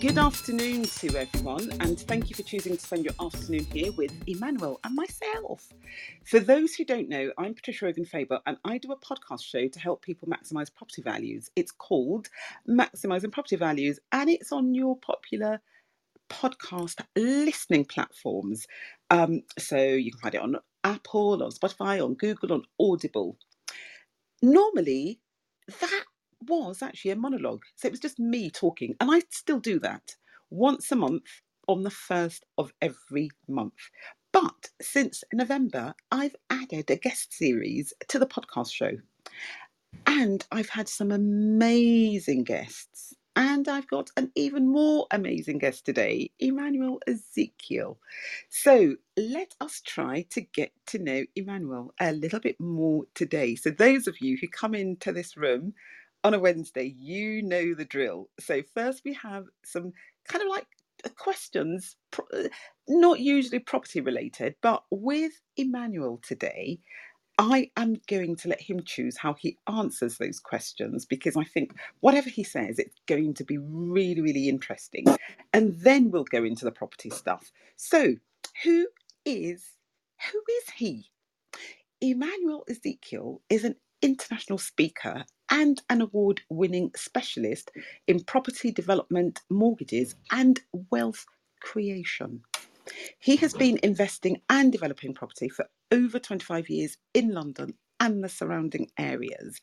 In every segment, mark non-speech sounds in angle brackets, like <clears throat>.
Good afternoon to everyone, and thank you for choosing to spend your afternoon here with Emmanuel and myself. For those who don't know, I'm Patricia Ogan Faber, and I do a podcast show to help people maximize property values. It's called Maximizing Property Values, and it's on your popular podcast listening platforms. Um, so you can find it on Apple, on Spotify, on Google, on Audible. Normally, that was actually a monologue. So it was just me talking. And I still do that once a month on the first of every month. But since November, I've added a guest series to the podcast show. And I've had some amazing guests. And I've got an even more amazing guest today, Emmanuel Ezekiel. So let us try to get to know Emmanuel a little bit more today. So, those of you who come into this room on a Wednesday, you know the drill. So, first we have some kind of like uh, questions, uh, not usually property related, but with Emmanuel today, I am going to let him choose how he answers those questions because I think whatever he says, it's going to be really, really interesting. And then we'll go into the property stuff. So, who is who is he? Emmanuel Ezekiel is an international speaker and an award winning specialist in property development, mortgages, and wealth creation. He has been investing and developing property for over 25 years in London and the surrounding areas.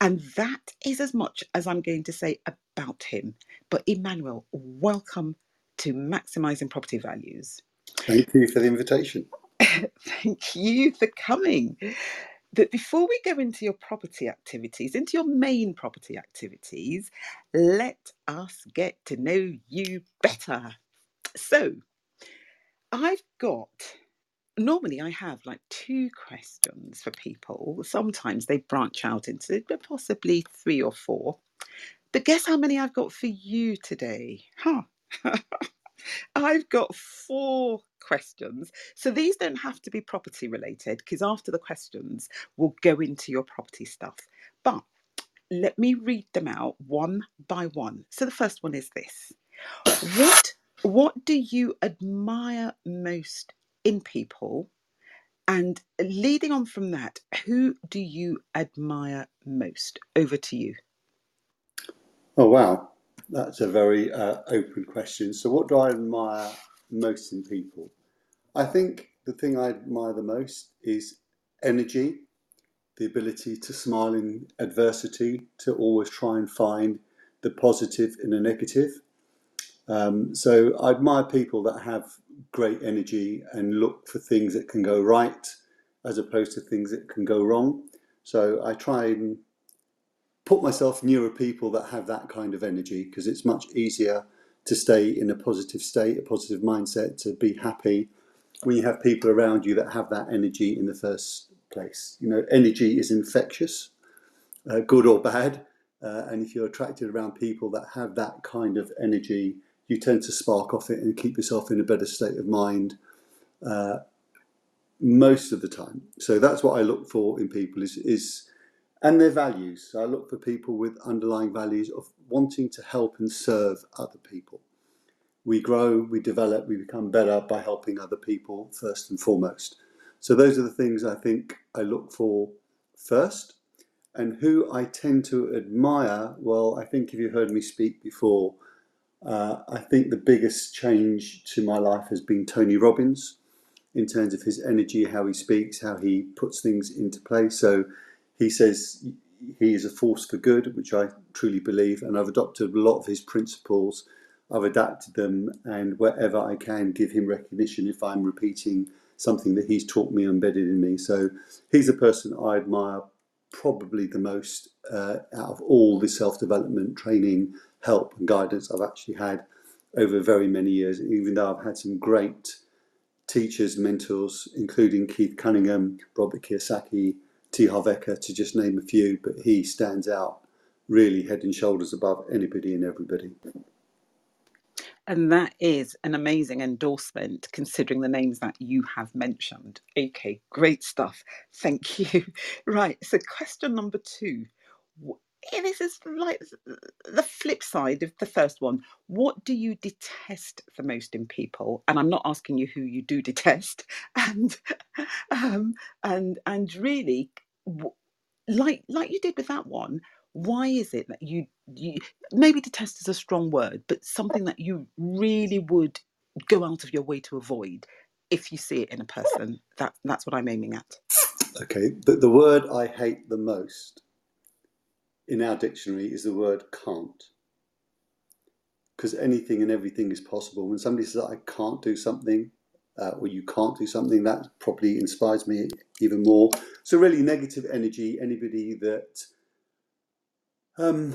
And that is as much as I'm going to say about him. But Emmanuel, welcome to Maximising Property Values. Thank you for the invitation. <laughs> Thank you for coming. But before we go into your property activities, into your main property activities, let us get to know you better. So, I've got normally I have like two questions for people. Sometimes they branch out into possibly three or four. But guess how many I've got for you today? Huh. <laughs> I've got four questions. So these don't have to be property related because after the questions, we'll go into your property stuff. But let me read them out one by one. So the first one is this What what do you admire most in people? And leading on from that, who do you admire most? Over to you. Oh, wow. That's a very uh, open question. So, what do I admire most in people? I think the thing I admire the most is energy, the ability to smile in adversity, to always try and find the positive in a negative. Um, so, I admire people that have great energy and look for things that can go right as opposed to things that can go wrong. So, I try and put myself nearer people that have that kind of energy because it's much easier to stay in a positive state, a positive mindset, to be happy when you have people around you that have that energy in the first place. You know, energy is infectious, uh, good or bad. Uh, and if you're attracted around people that have that kind of energy, you tend to spark off it and keep yourself in a better state of mind uh, most of the time. So that's what I look for in people is, is and their values. So I look for people with underlying values of wanting to help and serve other people. We grow, we develop, we become better by helping other people first and foremost. So those are the things I think I look for first. And who I tend to admire, well, I think if you heard me speak before, uh, I think the biggest change to my life has been Tony Robbins in terms of his energy, how he speaks, how he puts things into place. So he says he is a force for good, which I truly believe, and I've adopted a lot of his principles. I've adapted them, and wherever I can, give him recognition if I'm repeating something that he's taught me, embedded in me. So he's a person I admire probably the most uh, out of all the self development training, help, and guidance I've actually had over very many years, even though I've had some great teachers, mentors, including Keith Cunningham, Robert Kiyosaki, T. Harv Eker, to just name a few, but he stands out really head and shoulders above anybody and everybody. And that is an amazing endorsement considering the names that you have mentioned. Okay, great stuff. Thank <laughs> you. Right, so question number two this is like the flip side of the first one. What do you detest the most in people? And I'm not asking you who you do detest. <laughs> And um, and and really, like like you did with that one, why is it that you you maybe detest is a strong word, but something that you really would go out of your way to avoid if you see it in a person? That that's what I'm aiming at. Okay, the, the word I hate the most in our dictionary is the word can't. Because anything and everything is possible. When somebody says, I can't do something, uh, or you can't do something, that probably inspires me even more. So, really, negative energy, anybody that um,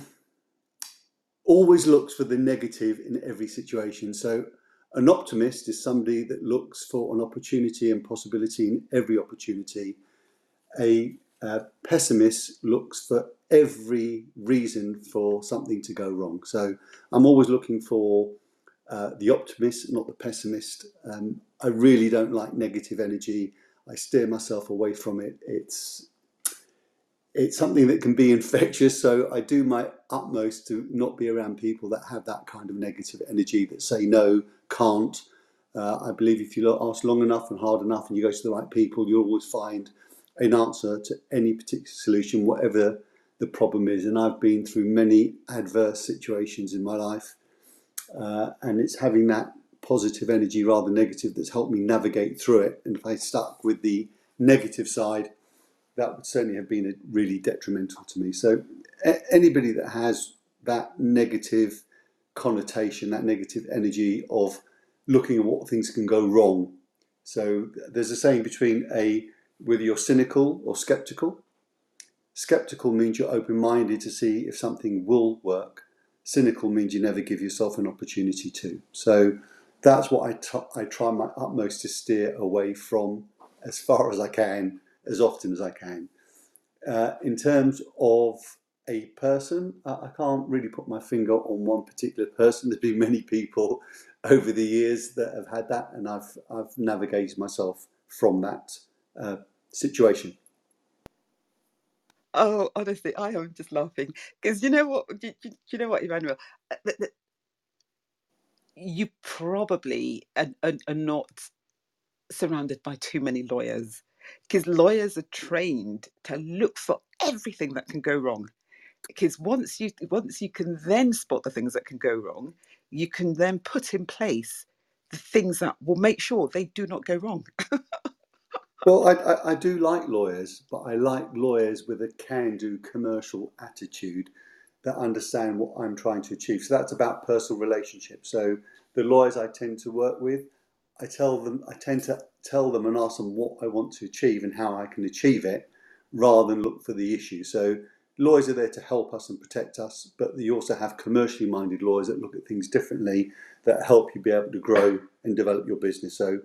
always looks for the negative in every situation. So, an optimist is somebody that looks for an opportunity and possibility in every opportunity. A pessimist looks for every reason for something to go wrong. So I'm always looking for uh, the optimist, not the pessimist. Um, I really don't like negative energy. I steer myself away from it. It's it's something that can be <laughs> infectious. So I do my utmost to not be around people that have that kind of negative energy that say no, can't. Uh, I believe if you ask long enough and hard enough, and you go to the right people, you'll always find an answer to any particular solution, whatever the problem is. And I've been through many adverse situations in my life, uh, and it's having that positive energy rather than negative that's helped me navigate through it. And if I stuck with the negative side, that would certainly have been really detrimental to me. So, a- anybody that has that negative connotation, that negative energy of looking at what things can go wrong. So, there's a saying between a whether you're cynical or skeptical. Skeptical means you're open minded to see if something will work. Cynical means you never give yourself an opportunity to. So that's what I, t- I try my utmost to steer away from as far as I can, as often as I can. Uh, in terms of a person, I, I can't really put my finger on one particular person. <laughs> There's been many people over the years that have had that, and I've, I've navigated myself from that uh, situation. Oh, honestly, I am just laughing because you know what? Do, do, do you know what, Emmanuel? Uh, the, the, you probably are, are, are not surrounded by too many lawyers because lawyers are trained to look for everything that can go wrong. Because once you once you can then spot the things that can go wrong, you can then put in place the things that will make sure they do not go wrong. <laughs> Well, I, I, I, do like lawyers, but I like lawyers with a can do commercial attitude that understand what I'm trying to achieve. So that's about personal relationships. So the lawyers I tend to work with, I tell them, I tend to tell them and ask them what I want to achieve and how I can achieve it rather than look for the issue. So lawyers are there to help us and protect us, but you also have commercially minded lawyers that look at things differently that help you be able to grow and develop your business. So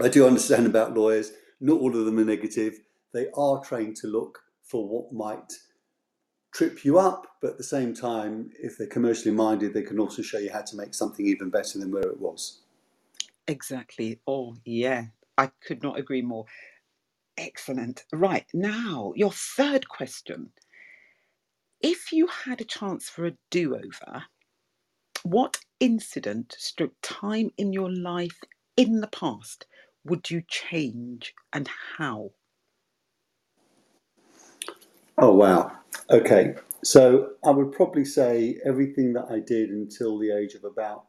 I do understand about lawyers. Not all of them are negative. They are trained to look for what might trip you up, but at the same time, if they're commercially minded, they can also show you how to make something even better than where it was. Exactly. Oh, yeah. I could not agree more. Excellent. Right. Now, your third question. If you had a chance for a do over, what incident struck time in your life in the past would you change and how? Oh, wow. Okay. So I would probably say everything that I did until the age of about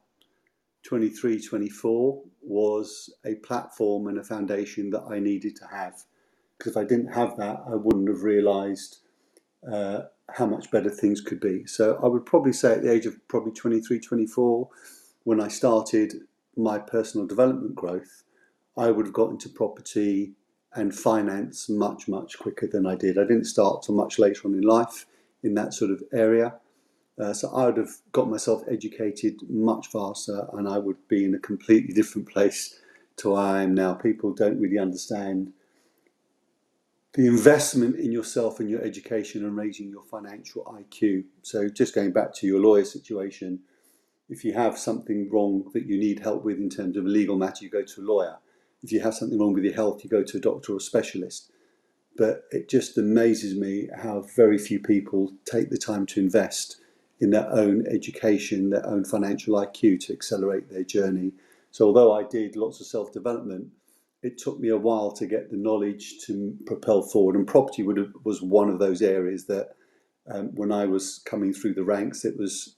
23, 24 was a platform and a foundation that I needed to have. Because if I didn't have that, I wouldn't have realized uh, how much better things could be. So I would probably say at the age of probably 23, 24, when I started my personal development growth, I would have got into property and finance much, much quicker than I did. I didn't start till much later on in life in that sort of area. Uh, so I would have got myself educated much faster and I would be in a completely different place to where I am now. People don't really understand the investment in yourself and your education and raising your financial IQ. So just going back to your lawyer situation, if you have something wrong that you need help with in terms of a legal matter, you go to a lawyer if you have something wrong with your health, you go to a doctor or specialist. but it just amazes me how very few people take the time to invest in their own education, their own financial IQ to accelerate their journey. So, although I did lots of self development, it took me a while to get the knowledge to propel forward. And property have, was one of those areas that, um, when I was coming through the ranks, it was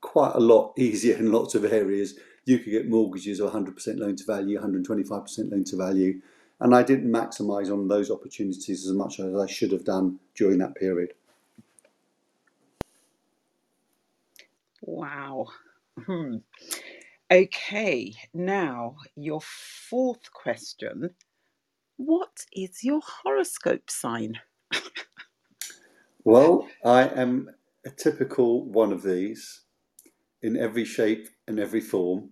quite a lot easier in lots of areas. You could get mortgages of 100% loan to value, 125% loan to value. And I didn't maximise on those opportunities as much as I should have done during that period. Wow. Hmm. Okay, now your fourth question. What is your horoscope sign? Well, I am a typical one of these in every shape and every form.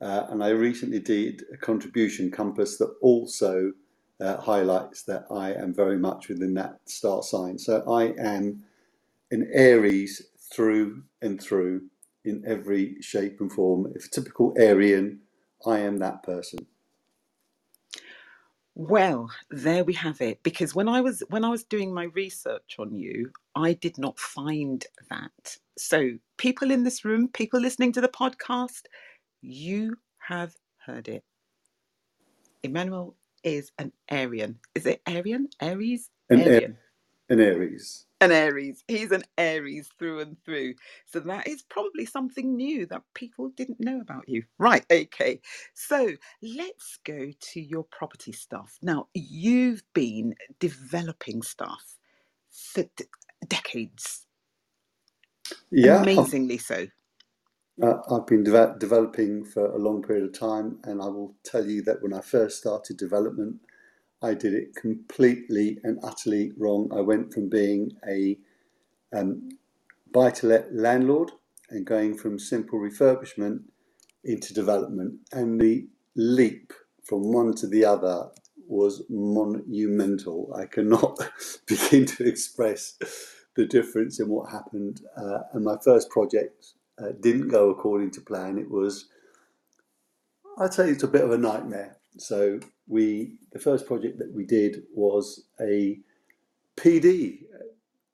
Uh, and I recently did a contribution compass that also uh, highlights that I am very much within that star sign. So I am an Aries through and through in every shape and form. If a typical Aryan, I am that person. Well, there we have it. Because when I was when I was doing my research on you, I did not find that. So, people in this room, people listening to the podcast, you have heard it. Emmanuel is an Aryan. Is it Aryan? Aries? An, Arian. an Aries. An Aries. He's an Aries through and through. So that is probably something new that people didn't know about you. Right, okay. So let's go to your property stuff. Now, you've been developing stuff for d- decades. Yeah, I've, Amazingly so. uh, I've been deve- developing for a long period of time, and I will tell you that when I first started development, I did it completely and utterly wrong. I went from being a um, buy to let landlord and going from simple refurbishment into development, and the leap from one to the other was monumental. I cannot <laughs> begin to express the difference in what happened. Uh, and my first project uh, didn't go according to plan. It was, I'd say, it's a bit of a nightmare. So we, the first project that we did was a PD,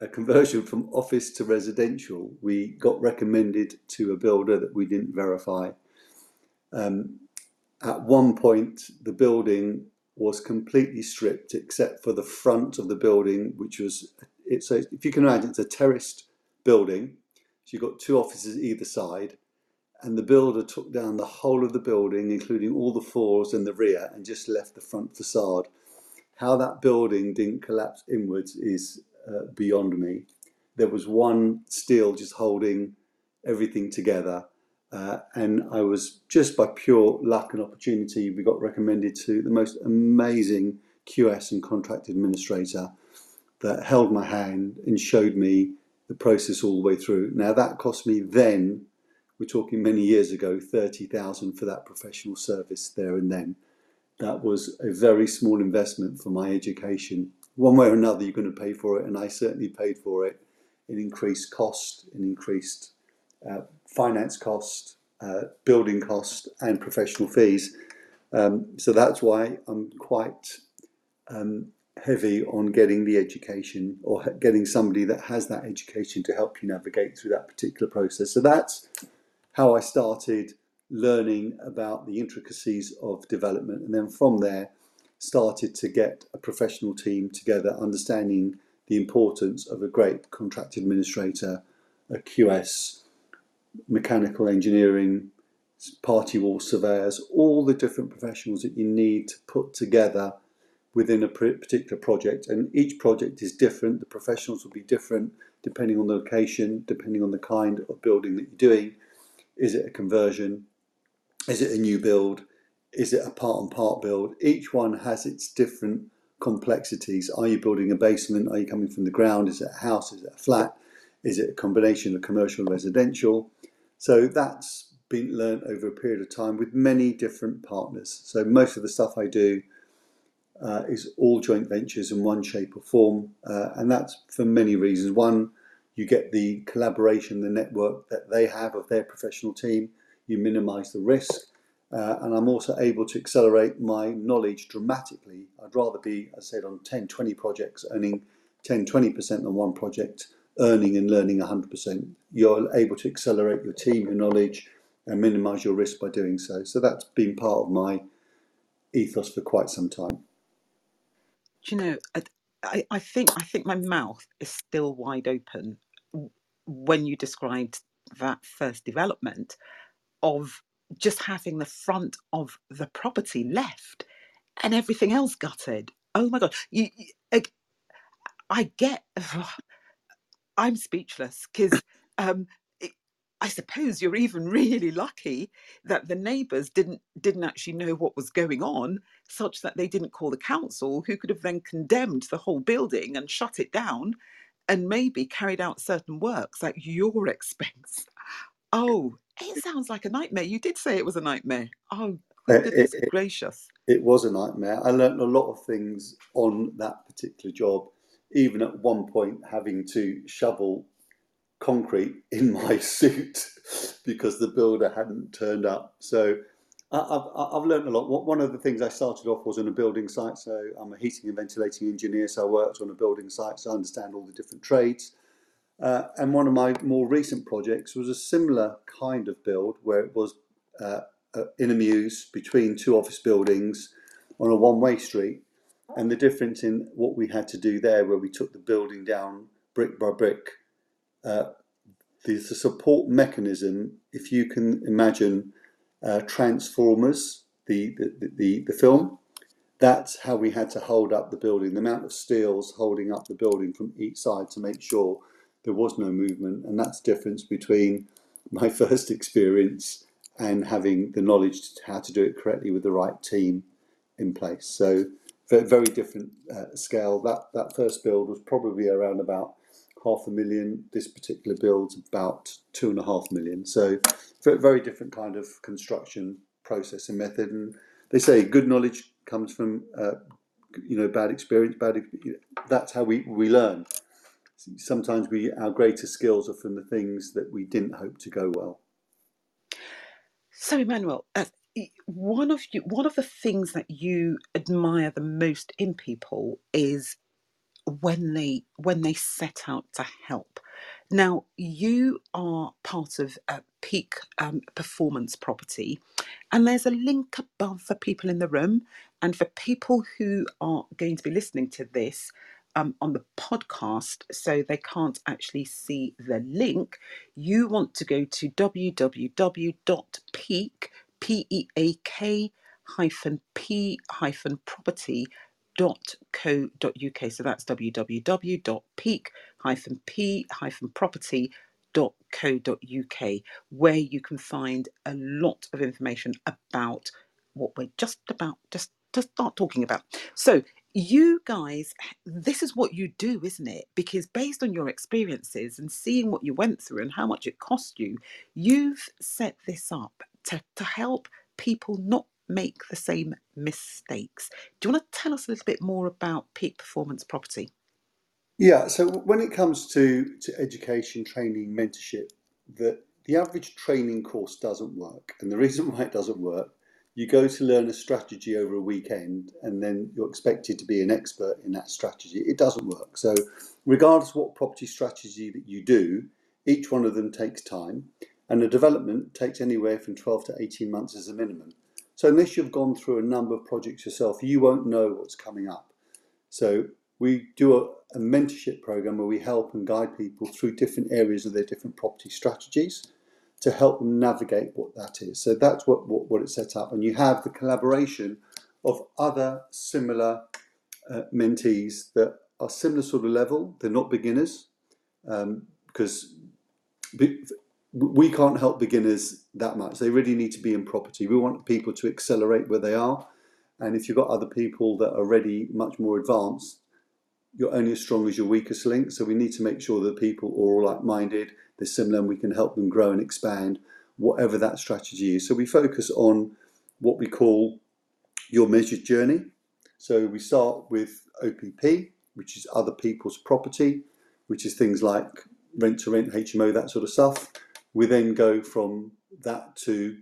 a conversion from office to residential. We got recommended to a builder that we didn't verify. Um, at one point, the building was completely stripped except for the front of the building, which was it's if you can imagine, it's a terraced building. So you've got two offices either side, and the builder took down the whole of the building, including all the floors and the rear, and just left the front facade. How that building didn't collapse inwards is uh, beyond me. There was one steel just holding everything together. Uh, and I was just by pure luck and opportunity, we got recommended to the most amazing QS and contract administrator that held my hand and showed me the process all the way through. Now that cost me then, we're talking many years ago, thirty thousand for that professional service there and then. That was a very small investment for my education. One way or another, you're going to pay for it, and I certainly paid for it in increased cost, in increased uh, finance cost, uh, building cost, and professional fees. Um, so that's why I'm quite um, heavy on getting the education or getting somebody that has that education to help you navigate through that particular process. So that's how I started learning about the intricacies of development, and then from there started to get a professional team together, understanding the importance of a great contract administrator, a QS, mechanical engineering, party wall surveyors, all the different professionals that you need to put together within a particular project. And each project is different. The professionals will be different depending on the location, depending on the kind of building that you're doing. Is it a conversion? Is it a new build? Is it a part on part build? Each one has its different complexities. Are you building a basement? Are you coming from the ground? Is it a house? Is it a flat? Is it a combination of commercial and residential? So that's been learned over a period of time with many different partners. So most of the stuff I do uh, is all joint ventures in one shape or form, uh, and that's for many reasons. One, you get the collaboration, the network that they have of their professional team. You minimise the risk, Uh, and I'm also able to accelerate my knowledge dramatically. I'd rather be, as I said, on 10, 20 projects, earning 10, 20% on one project, earning and learning 100%. You're able to accelerate your team, your knowledge, and minimize your risk by doing so. So that's been part of my ethos for quite some time. Do you know, I, I think I think my mouth is still wide open when you described that first development of just having the front of the property left and everything else gutted. Oh my god! You, you I, I get. <sighs> I'm speechless because um, I suppose you're even <laughs> really lucky that the neighbours didn't didn't actually know what was going on, such that they didn't call the council, who could have then condemned the whole building and shut it down, and maybe carried out certain works at your expense. Oh, it sounds like a nightmare. You did say it was a nightmare. Oh, uh, goodness it, it, gracious! It was a nightmare. I learned a lot of things on that particular job. Even at one point, having to shovel concrete in <laughs> my suit because the builder hadn't turned up. So I've, I've learned a lot. One of the things I started off was on a building site. So I'm a heating and ventilating engineer. So I worked on a building site. So I understand all the different trades. Uh, and one of my more recent projects was a similar kind of build where it was uh, in a mews between two office buildings on a one way street. And the difference in what we had to do there, where we took the building down brick by brick uh, the, the, support mechanism, if you can imagine uh, Transformers, the, the, the, the film, that's how we had to hold up the building, the amount of steels holding up the building from each side to make sure there was no movement. And that's the difference between my <laughs> first experience and having the knowledge to how to do it correctly with the right team in place. So very different uh, scale. That that first build was probably around about half a million. This particular build's about two and a half million. So very different kind of construction process and method. And they say good knowledge comes from uh, you know bad experience. Bad that's how we we learn. Sometimes we our greatest skills are from the things that we didn't hope to go well. So Emmanuel, uh, one of you, one of the things that you admire the most in people is when they when they set out to help. Now you are part of a peak um, performance property, and there's a link above for people in the room and for people who are going to be listening to this. Um, on the podcast, so they can't actually see the link, you want to go to www.peak, P-E-A-K hyphen P hyphen property www.peak.co.uk. So that's www.peak-p-property.co.uk, where you can find a lot of information about what we're just about just to start talking about. So you guys, this is what you do, isn't it? Because based on your experiences and seeing what you went through and how much it cost you, you've set this up to, to help people not make the same mistakes. Do you want to tell us a little bit more about peak performance property? Yeah, so when it comes to, to education, training, mentorship, the, the average training course doesn't work. And the reason <laughs> why it doesn't work, you go to learn a strategy over a weekend and then you're expected to be an expert in that strategy. It doesn't work. So, regardless what property strategy that you do, each one of them takes time. And the development takes anywhere from 12 to 18 months as a minimum. So unless you've gone through a number of projects yourself, you won't know what's coming up. So we do a, a mentorship program where we help and guide people through different areas of their different property strategies to help them navigate what that is. So that's what, what, what it's set up. And you have the collaboration of other similar uh, mentees that are similar sort of level. They're not beginners um, because we can't help beginners that much. They really need to be in property. We want people to accelerate where they are. And if you've got other people that are already much more advanced, you're only as strong as your weakest link. So we need to make sure that people are all like minded, they're similar, and we can help them grow and expand, whatever that strategy is. So we focus on what we call your measured journey. So we start with OPP, which is other people's property, which is things like rent to rent, HMO, that sort of stuff. We then go from that to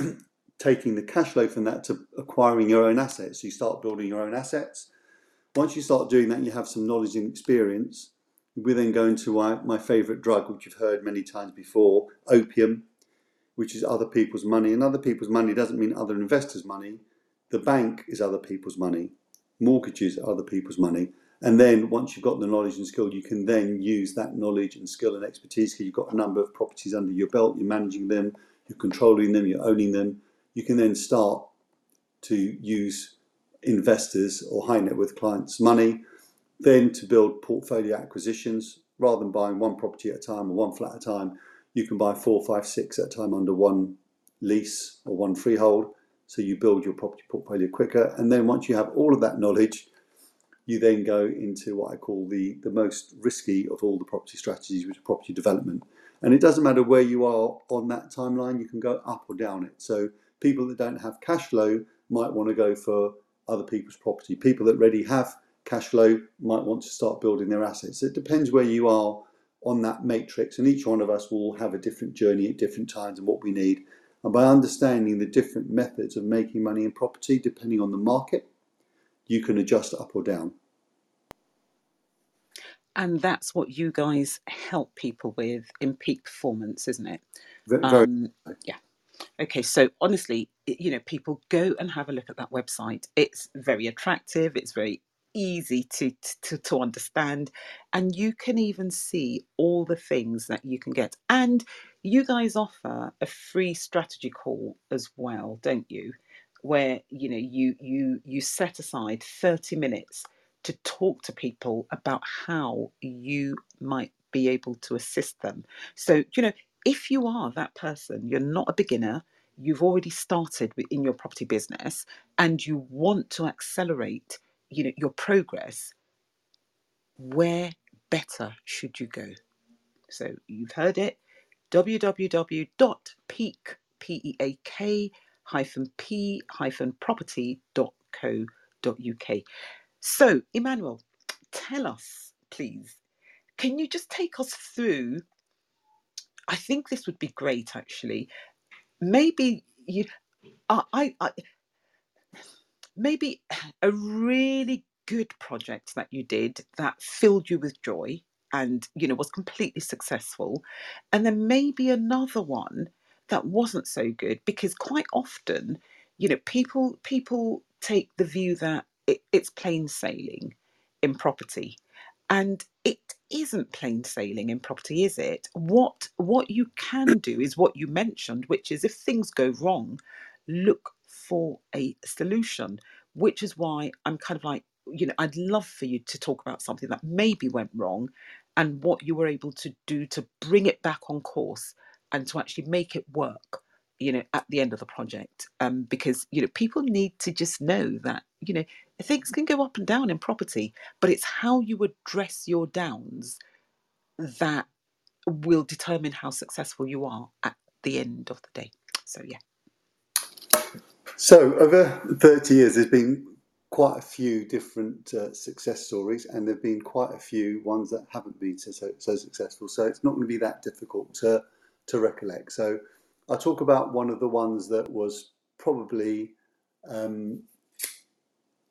<clears throat> taking the cash flow from that to acquiring your own assets. You start building your own assets. Once you start doing that, you have some knowledge and experience. We then go into my, my favourite drug, which you've heard many times before, opium, which is other people's money. And other people's money doesn't mean other investors' money. The bank is other people's money. Mortgages are other people's money. And then once you've got the knowledge and skill, you can then use that knowledge and skill and expertise because you've got a number of properties under your belt, you're managing them, you're controlling them, you're owning them. You can then start to use investors or high net worth clients' money, then to build portfolio acquisitions rather than buying one property at a time or one flat at a time. You can buy four, five, six at a time under one lease or one freehold. So you build your property portfolio quicker. And then once you have all of that knowledge, you then go into what I call the, the most risky of all the property strategies, which is property development. And it doesn't matter where you are on that timeline, you can go up or down it. So people that don't have cash flow might want to go for other people's property. People that already have cash flow might want to start building their assets. It depends where you are on that matrix, and each one of us will have a different journey at different times and what we need. And by understanding the different methods of making money in property, depending on the market, you can adjust up or down. And that's what you guys help people with in peak performance, isn't it? Very, Um, yeah. Okay, so honestly, you know, people go and have a look at that website. It's very attractive. It's very easy to, to to understand, and you can even see all the things that you can get. And you guys offer a free strategy call as well, don't you? Where you know you you you set aside thirty minutes to talk to people about how you might be able to assist them. So you know if you are that person, you're not a beginner, you've already started in your property business and you want to accelerate, you know, your progress, where better should you go? So you've heard it, www.peak, P-E-A-K, hyphen P hyphen property.co.uk. So, Emmanuel, tell us, please, can you just take us through I think this would be great actually. Maybe you, I, I, I maybe a really good project that you did that filled you with joy and you know was completely successful and then maybe another one that wasn't so good because quite often you know people people take the view that it, it's plain sailing in property. And it isn't plain sailing in property is it? What what you can do is what you mentioned which is if things go wrong look for a solution which is why i'm kind of like you know i'd love for you to talk about something that maybe went wrong and what you were able to do to bring it back on course and to actually make it work you know at the end of the project um because you know people need to just know that you know things can go up and down in property but it's how you address your downs that will determine how successful you are at the end of the day so yeah So over 30 years, there's been quite a few different uh, success stories, and there've been quite a few ones that haven't been so, so, so successful. So it's not going to be that difficult to to recollect. So I'll talk about one of the ones that was probably. Um,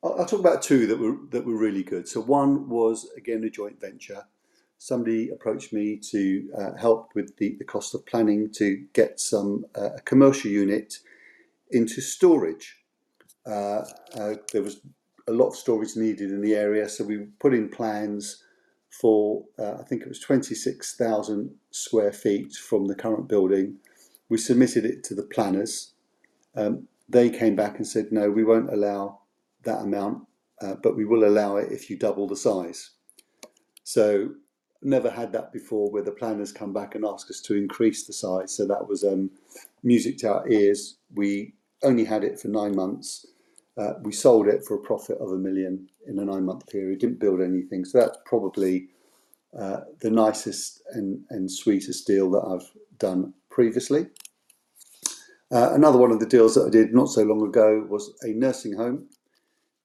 I'll, talk about two that were that were really good. So one was again a joint venture. Somebody approached me to uh, help with the, the cost of planning to get some uh, a commercial unit into storage. Uh, uh, there was a lot of storage needed in the area, so we put in plans for uh, I think it was 26,000 square feet from the current building. We submitted it to the planners. Um, they came back and said, no, we won't allow that amount, uh, but we will allow it if you double the size. So never had that before where the planners come back and ask us to increase the size. So that was um, music to our ears. We only had it for nine months. Uh, we sold it for a profit of a million in a nine month period, didn't build anything. So that's probably uh, the nicest and, and sweetest deal that I've done previously. Uh, another one of the deals that I did not so long ago was a nursing home.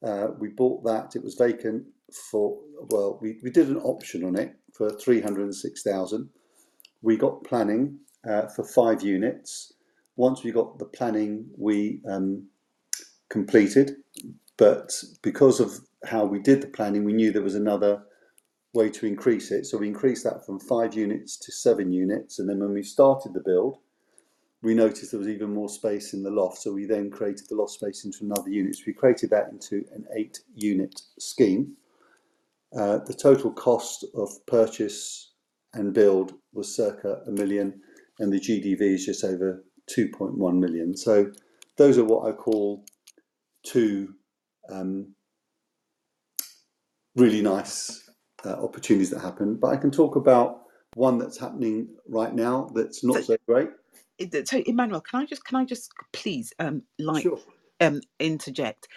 Uh, we bought that, it was vacant for, well, we, we did an option on it for 306,000. We got planning uh, for five units once we got the planning, we um, completed. But because of how we did the planning, we knew there was another way to increase it. So we increased that from five units to seven units. And then when we started the build, we noticed there was even more space in the loft. So we then created the loft space into another unit. So we created that into an eight unit scheme. Uh, the total cost of purchase and build was circa a million, and the GDV is just over 2.1 million. So those are what I call two um, really nice uh, opportunities that happen. But I can talk about one that's happening right now that's not so, so great. So, Emmanuel, can I just can I just please um, like sure. um, interject?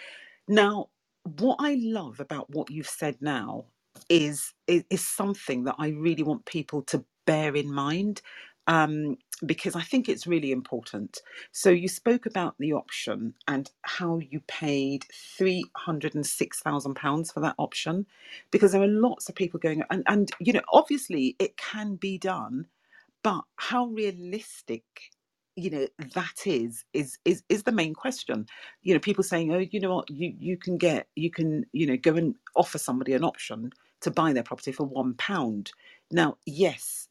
Now, what I love about what you've said now is, is, is something that I really want people to bear in mind um, because I think it's really important. So you spoke about the option and how you paid three hundred and six thousand pounds for that option, because there are lots of people going and and you know obviously it can be done, but how realistic you know that is is is is the main question. You know people saying oh you know what? You you can get you can you know go and offer somebody an option to buy their property for one pound. Now yes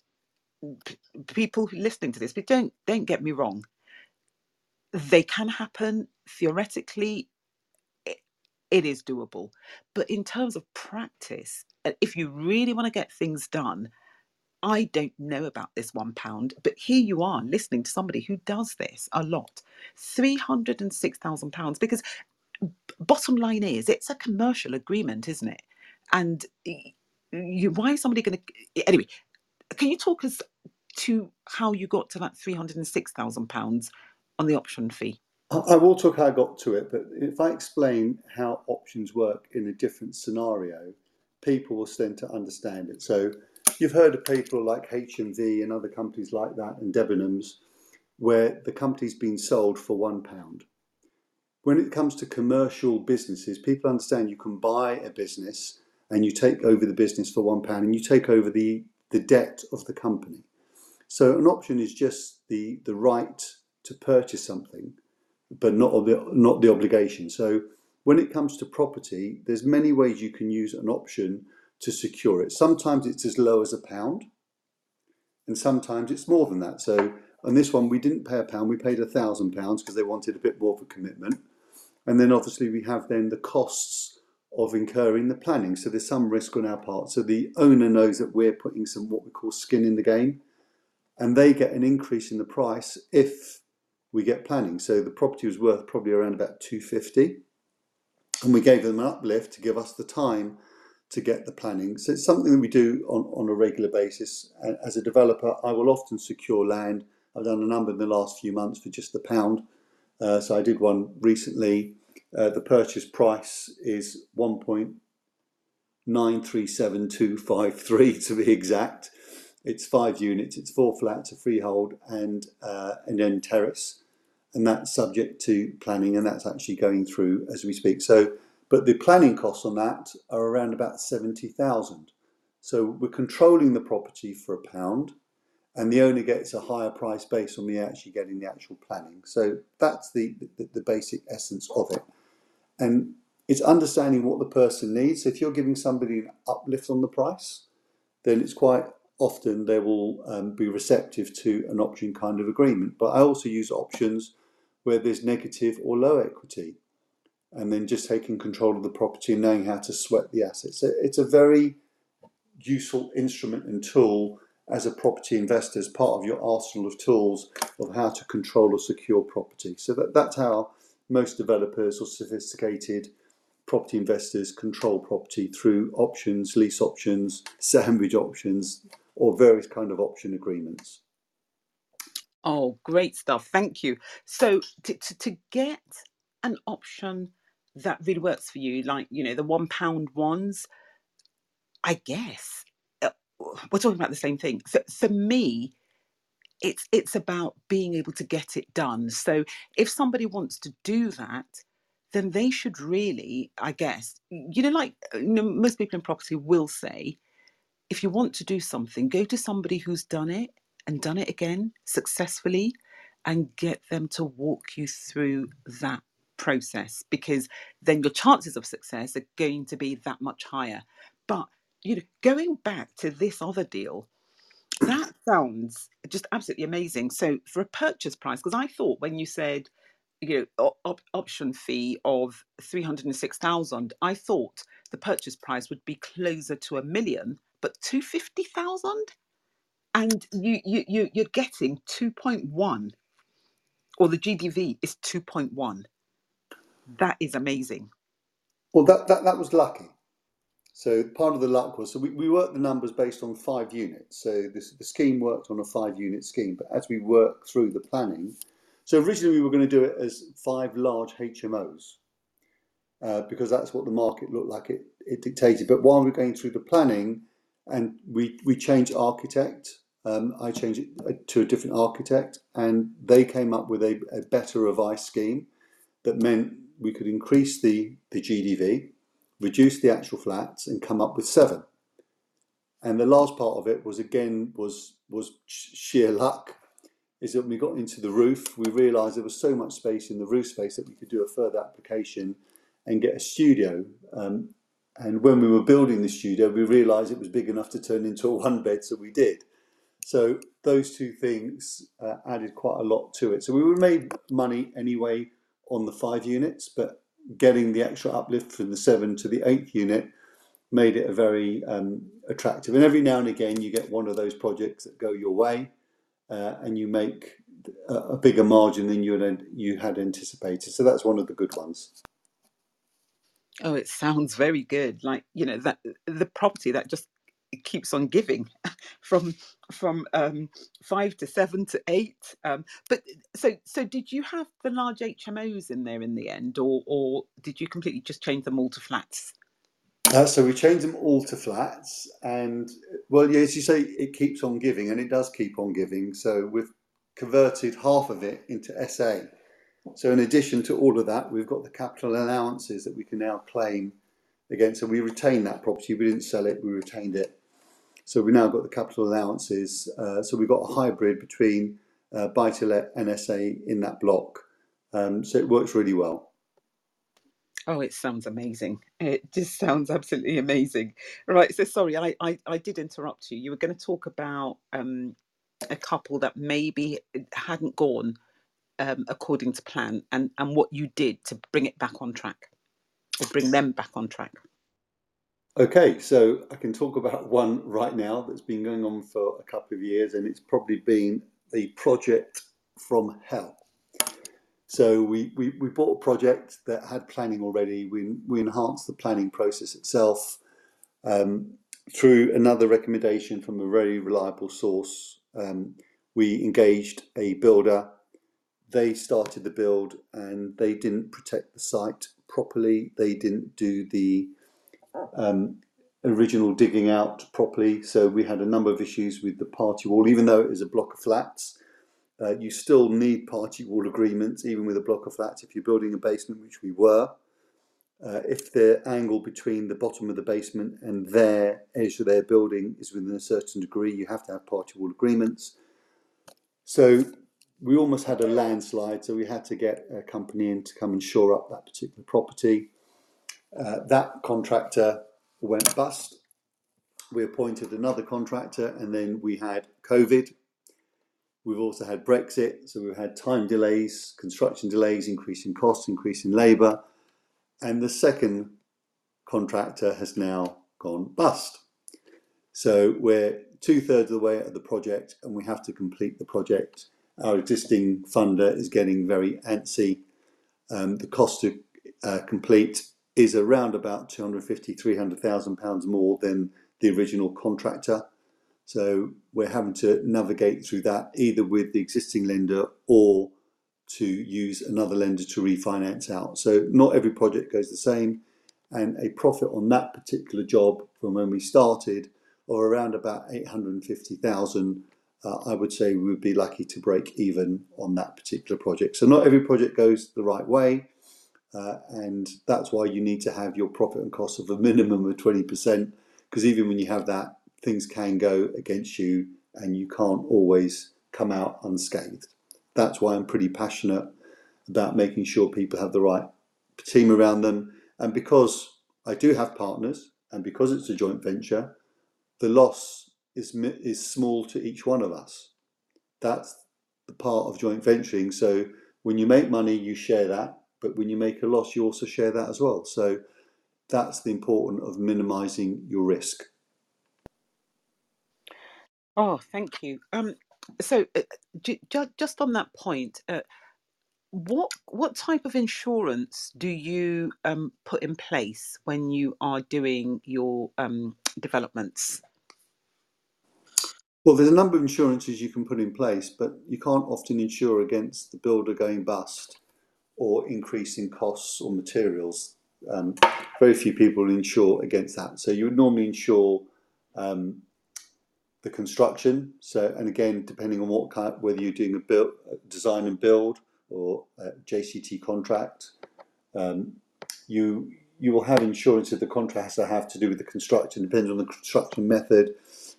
people listening to this but don't don't get me wrong they can happen theoretically it, it is doable but in terms of practice if you really want to get things done I don't know about this one pound, but here you are listening to somebody who does this a lot. £306,000 because bottom line is it's a commercial agreement, isn't it? And you, why is somebody going to. Anyway, can you talk us to how you got to that £306,000 on the option fee? I will talk how I got to it, but if I explain how options work in a different scenario, people will tend to understand it. So You've heard of people like HMV and other companies like that and Debenhams where the company's been sold for one pound. When it comes to commercial businesses, people understand you can buy a business and you take over the business for one pound and you take over the, the debt of the company. So an option is just the, the right to purchase something, but not the, not the obligation. So when it comes to property, there's many ways you can use an option to secure it. Sometimes it's as low as a pound, and sometimes it's more than that. So on this one, we didn't pay a pound, we paid a thousand pounds because they wanted a bit more of a commitment. And then obviously we have then the costs of incurring the planning. So there's some risk on our part. So the owner knows that we're putting some what we call skin in the game, and they get an increase in the price if we get planning. So the property was worth probably around about 250, and we gave them an uplift to give us the time to get the planning. So it's something that we do on, on a regular basis. As a developer, I will often secure land. I've done a number in the last few months for just the pound. Uh, so I did one recently. Uh, the purchase price is 1.937253 to be exact. It's five units, it's four flats, a freehold, and uh, an end terrace. And that's subject to planning, and that's actually going through as we speak. So but the planning costs on that are around about 70,000. So we're controlling the property for a pound and the owner gets a higher price based on me actually getting the actual planning. So that's the, the, the basic essence of it. And it's understanding what the person needs. So if you're giving somebody an uplift on the price, then it's quite often they will um, be receptive to an option kind of agreement. But I also use options where there's negative or low equity and then just taking control of the property and knowing how to sweat the assets. So It's a very useful instrument and tool as a property investor as part of your arsenal of tools of how to control or secure property. So that, that's how most developers or sophisticated property investors control property through options, lease options, sandwich options, or various kind of option agreements. Oh, great stuff. Thank you. So to, to, to get an option that really works for you, like, you know, the one pound ones, I guess uh, we're talking about the same thing. For, for me, it's it's about being able to get it done. So if somebody wants to do that, then they should really, I guess, you know, like uh, you know, most people in property will say, if you want to do something, go to somebody who's done it and done it again successfully and get them to walk you through that process because then your chances of success are going to be that much higher. But you know, going back to this other deal, that sounds just absolutely amazing. So for a purchase price, because I thought when you said you know op- option fee of 306,000 I thought the purchase price would be closer to a million but 250,000 and you you you you're getting 2.1 or the GDV is 2.1 hmm. that is amazing Well, that, that, that was lucky. So part of the luck was, so we, we worked the numbers based on five units. So this, the scheme worked on a five unit scheme, but as we worked through the planning, so originally we were going to do it as five large HMOs uh, because that's what the market looked like it, it dictated. But while we we're going through the planning and we, we changed architect, um, I changed it uh, to a different architect and they came up with a, a better revised scheme that meant we could increase the, the GDV, reduce the actual flats and come up with seven. And the last part of it was again was was sheer luck. Is that when we got into the roof, we realised there was so much space in the roof space that we could do a further application and get a studio. Um, and when we were building the studio, we realised it was big enough to turn into a one bed, so we did. So those two things uh, added quite a lot to it. So we made money anyway on the five units, but getting the extra uplift from the seven to the eighth unit made it a very um, attractive. And every now and again, you get one of those projects that go your way, uh, and you make a, a bigger margin than you had, you had anticipated. So that's one of the good ones. oh it sounds very good like you know that the property that just keeps on giving <laughs> from from um five to seven to eight um but so so did you have the large hmos in there in the end or or did you completely just change them all to flats Uh, so we changed them all to flats, and well, yeah, as you say, it keeps on giving, and it does keep on giving. So we've converted half of it into SA. So in addition to all of that, we've got the capital allowances that we can now claim against. So we retained that property. We didn't sell it. We retained it. So we've now got the capital allowances. Uh, so we've got a hybrid between uh, buy to let and SA in that block. Um, so it works really well. Oh, it sounds amazing. It just sounds absolutely amazing. Right, so sorry, I, I, I did interrupt you. You were going to talk about um, a couple that maybe hadn't gone um, according to plan and, and what you did to bring it back on track or bring them back on track. Okay, so I can talk about <laughs> one right now that's been going on for a couple of years, and it's probably been the project from hell. So we, we, we bought a project that had planning already. We, we enhanced the planning process itself um, through another recommendation from a very reliable source. Um, we engaged a builder. They started the build and they didn't protect the site properly. They didn't do the um, original digging out properly. So we had a number of issues with the party wall, even though it is a block of flats. Uh, you still need party wall agreements, even with a block of flats, if you're building a basement, which we were. Uh, if the angle between the bottom of the basement and their edge of their building is within a certain degree, you have to have party wall agreements. So we almost had a landslide, so we had to get a company in to come and shore up that particular property. Uh, that contractor went bust. We appointed another contractor, and then we had COVID. We've also had Brexit, so we've had time delays, construction delays, increasing costs, increasing labour, and the second contractor has now gone bust. So we're two thirds of the way of the project, and we have to complete the project. Our existing funder is getting very antsy. Um, the cost to uh, complete is around about 250, 300,000 pounds more than the original contractor. So we're having to navigate through that either with the existing lender or to use another lender to refinance out. So not every project goes the same, and a profit on that particular job from when we started, or around about 850,000, uh, I would say we would be lucky to break even on that particular project. So not every project goes the right way. Uh, and that's why you need to have your profit and cost of a minimum of 20% because even when you have that things can go against you and you can't always come out unscathed that's why I'm pretty passionate about making sure people have the right team around them. And because I do have partners, and because it's a joint venture, the loss is is small to each one of us. That's the part of joint venturing. So when you make money, you share that, but when you make a loss, you also share that as well. So that's the important of minimizing your risk. Oh, thank you. Um, so uh, j- just on that point, uh, what what type of insurance do you um, put in place when you are doing your um, developments? Well, there's a number of insurances you can put in place, but you can't often insure against the builder going bust or increasing costs or materials. Um, very few people insure against that. So you would normally insure um, the construction. So, and again, depending on what kind, whether you're doing a build, design and build, or a JCT contract, um, you you will have insurance if the contract has to have to do with the construction. Depends on the construction method.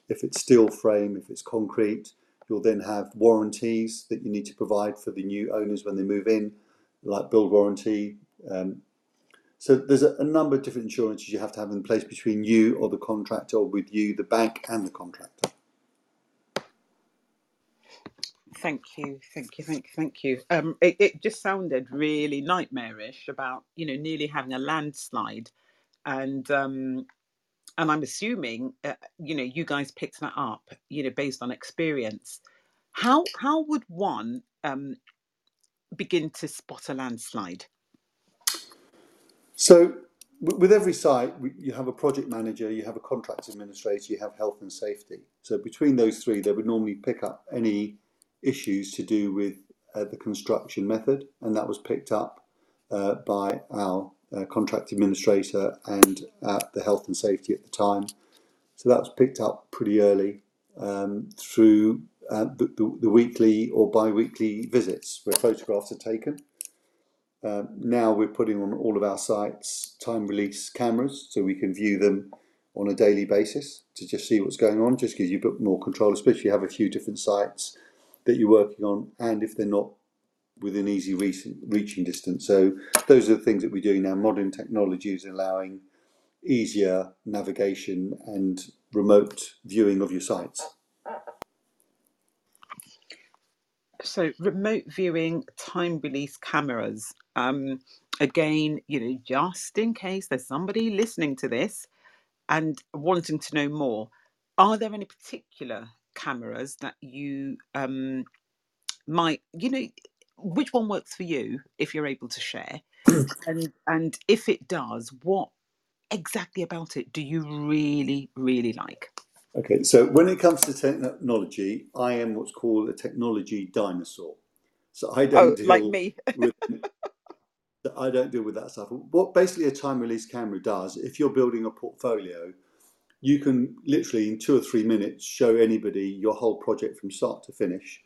If it's steel frame, if it's concrete, you'll then have warranties that you need to provide for the new owners when they move in, like build warranty. Um, so there's a, a, number of different insurances you have to have in place between you or the contractor, or with you, the bank, and the contractor. Thank you, thank you, thank you, thank you. Um, it, it just sounded really nightmarish about you know nearly having a landslide, and um, and I'm assuming uh, you know you guys picked that up you know based on experience. How how would one um, begin to spot a landslide? So with every site, you have a project manager, you have a contract administrator, you have health and safety. So between those three, they would normally pick up any issues to do with uh, the construction method, and that was picked up uh, by our uh, contract administrator and the health and safety at the time. So that was picked up pretty early um, through uh, the, the, the, weekly or bi-weekly visits where photographs are taken. Um, now we're putting on all of our sites time release cameras so we can view them on a daily basis to just see what's going on. Just gives you a bit more control, especially if you have a few different sites that you're working on and if they're not within easy reaching distance. So those are the things that we're doing now. Modern technology is allowing easier navigation and remote viewing of your sites. So remote viewing, time release cameras. Um, again, you know, just in case there's somebody listening to this and wanting to know more, are there any particular cameras that you um, might, you know, which one works for you if you're able to share, and and if it does, what exactly about it do you really really like? Okay, so when it comes to technology, I am what's called a technology dinosaur. So I don't oh, deal like me. with <laughs> I don't deal with that stuff. What basically a time release camera does, if you're building a portfolio, you can literally in two or three minutes show anybody your whole project from start to finish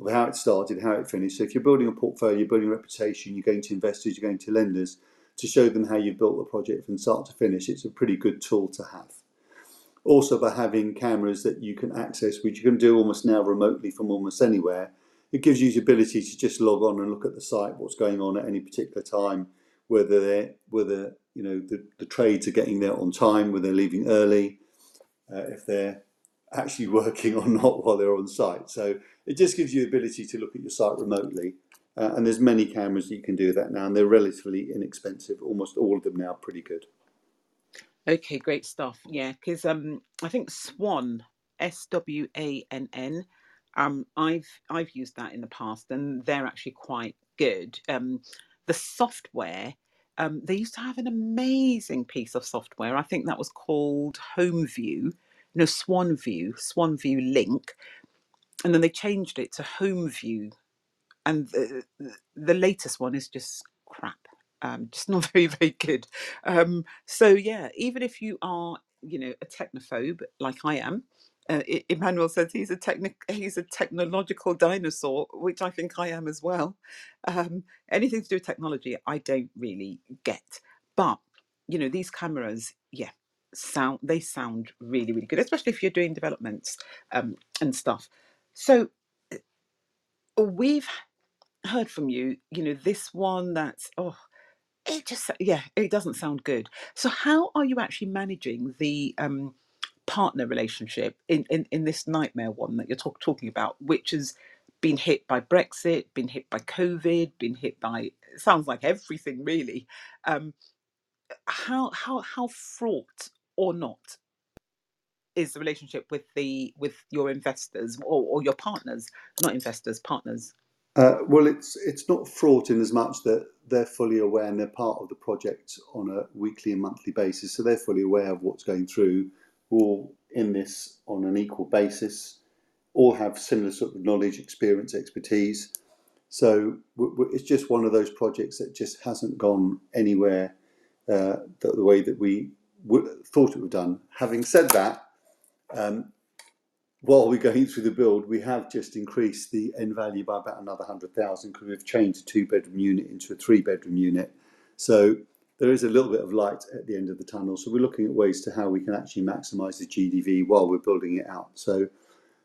of how it started, how it finished. So if you're building a portfolio, you're building a reputation, you're going to investors, you're going to lenders to show them how you've built the project from start to finish, it's a pretty good tool to have. Also, by having cameras that you can access, which you can do almost now remotely from almost anywhere, it gives you the ability to just log on and look at the site, what's going on at any particular time, whether they're whether you know the, the trades are getting there on time, whether they're leaving early, uh, if they're actually <laughs> working or not while they're on site. So it just gives you the ability to look at your site remotely. Uh, and there's many cameras that you can do that now, and they're relatively inexpensive. Almost all of them now pretty good. Okay, great stuff. Yeah, because um, I think Swann, S W A N N, um, I've I've used that in the past, and they're actually quite good. Um, the software um, they used to have an amazing piece of software. I think that was called HomeView, no SwannView, SwannView Link, and then they changed it to HomeView, and the, the latest one is just crap. Um, just not <laughs> very very good. Um, so yeah, even if you are you know a technophobe like I am, uh, Emmanuel says he's a technic he's a technological dinosaur, which I think I am as well. Um, anything to do with technology, I don't really get. But you know, these cameras, yeah, sound they sound really really good, especially if you're doing developments um, and stuff. So uh, we've heard from you, you know, this one that's oh, it just yeah, it doesn't sound good. So how are you actually managing the um, partner relationship in, in in this nightmare one that you're talk, talking about, which has been hit by Brexit, been hit by COVID, been hit by it sounds like everything really. Um, how how how fraught or not is the relationship with the with your investors or, or your partners, not investors, partners? Uh, well, it's it's not fraught in as much that they're fully aware and they're part of the project on a weekly and monthly basis, so they're fully aware of what's going through. all in this on an equal basis, all have similar sort of knowledge, experience, expertise. So it's just one of those projects that just hasn't gone anywhere uh, the, the, way that we w- thought it would have done. Having said that, um, while we're going through the build, we have just increased the end value by about another 100,000 because we've changed a two bedroom unit into a three bedroom unit. So there is a little bit of light at the end of the tunnel. So we're looking at ways to how we can actually maximize the GDV while we're building it out. So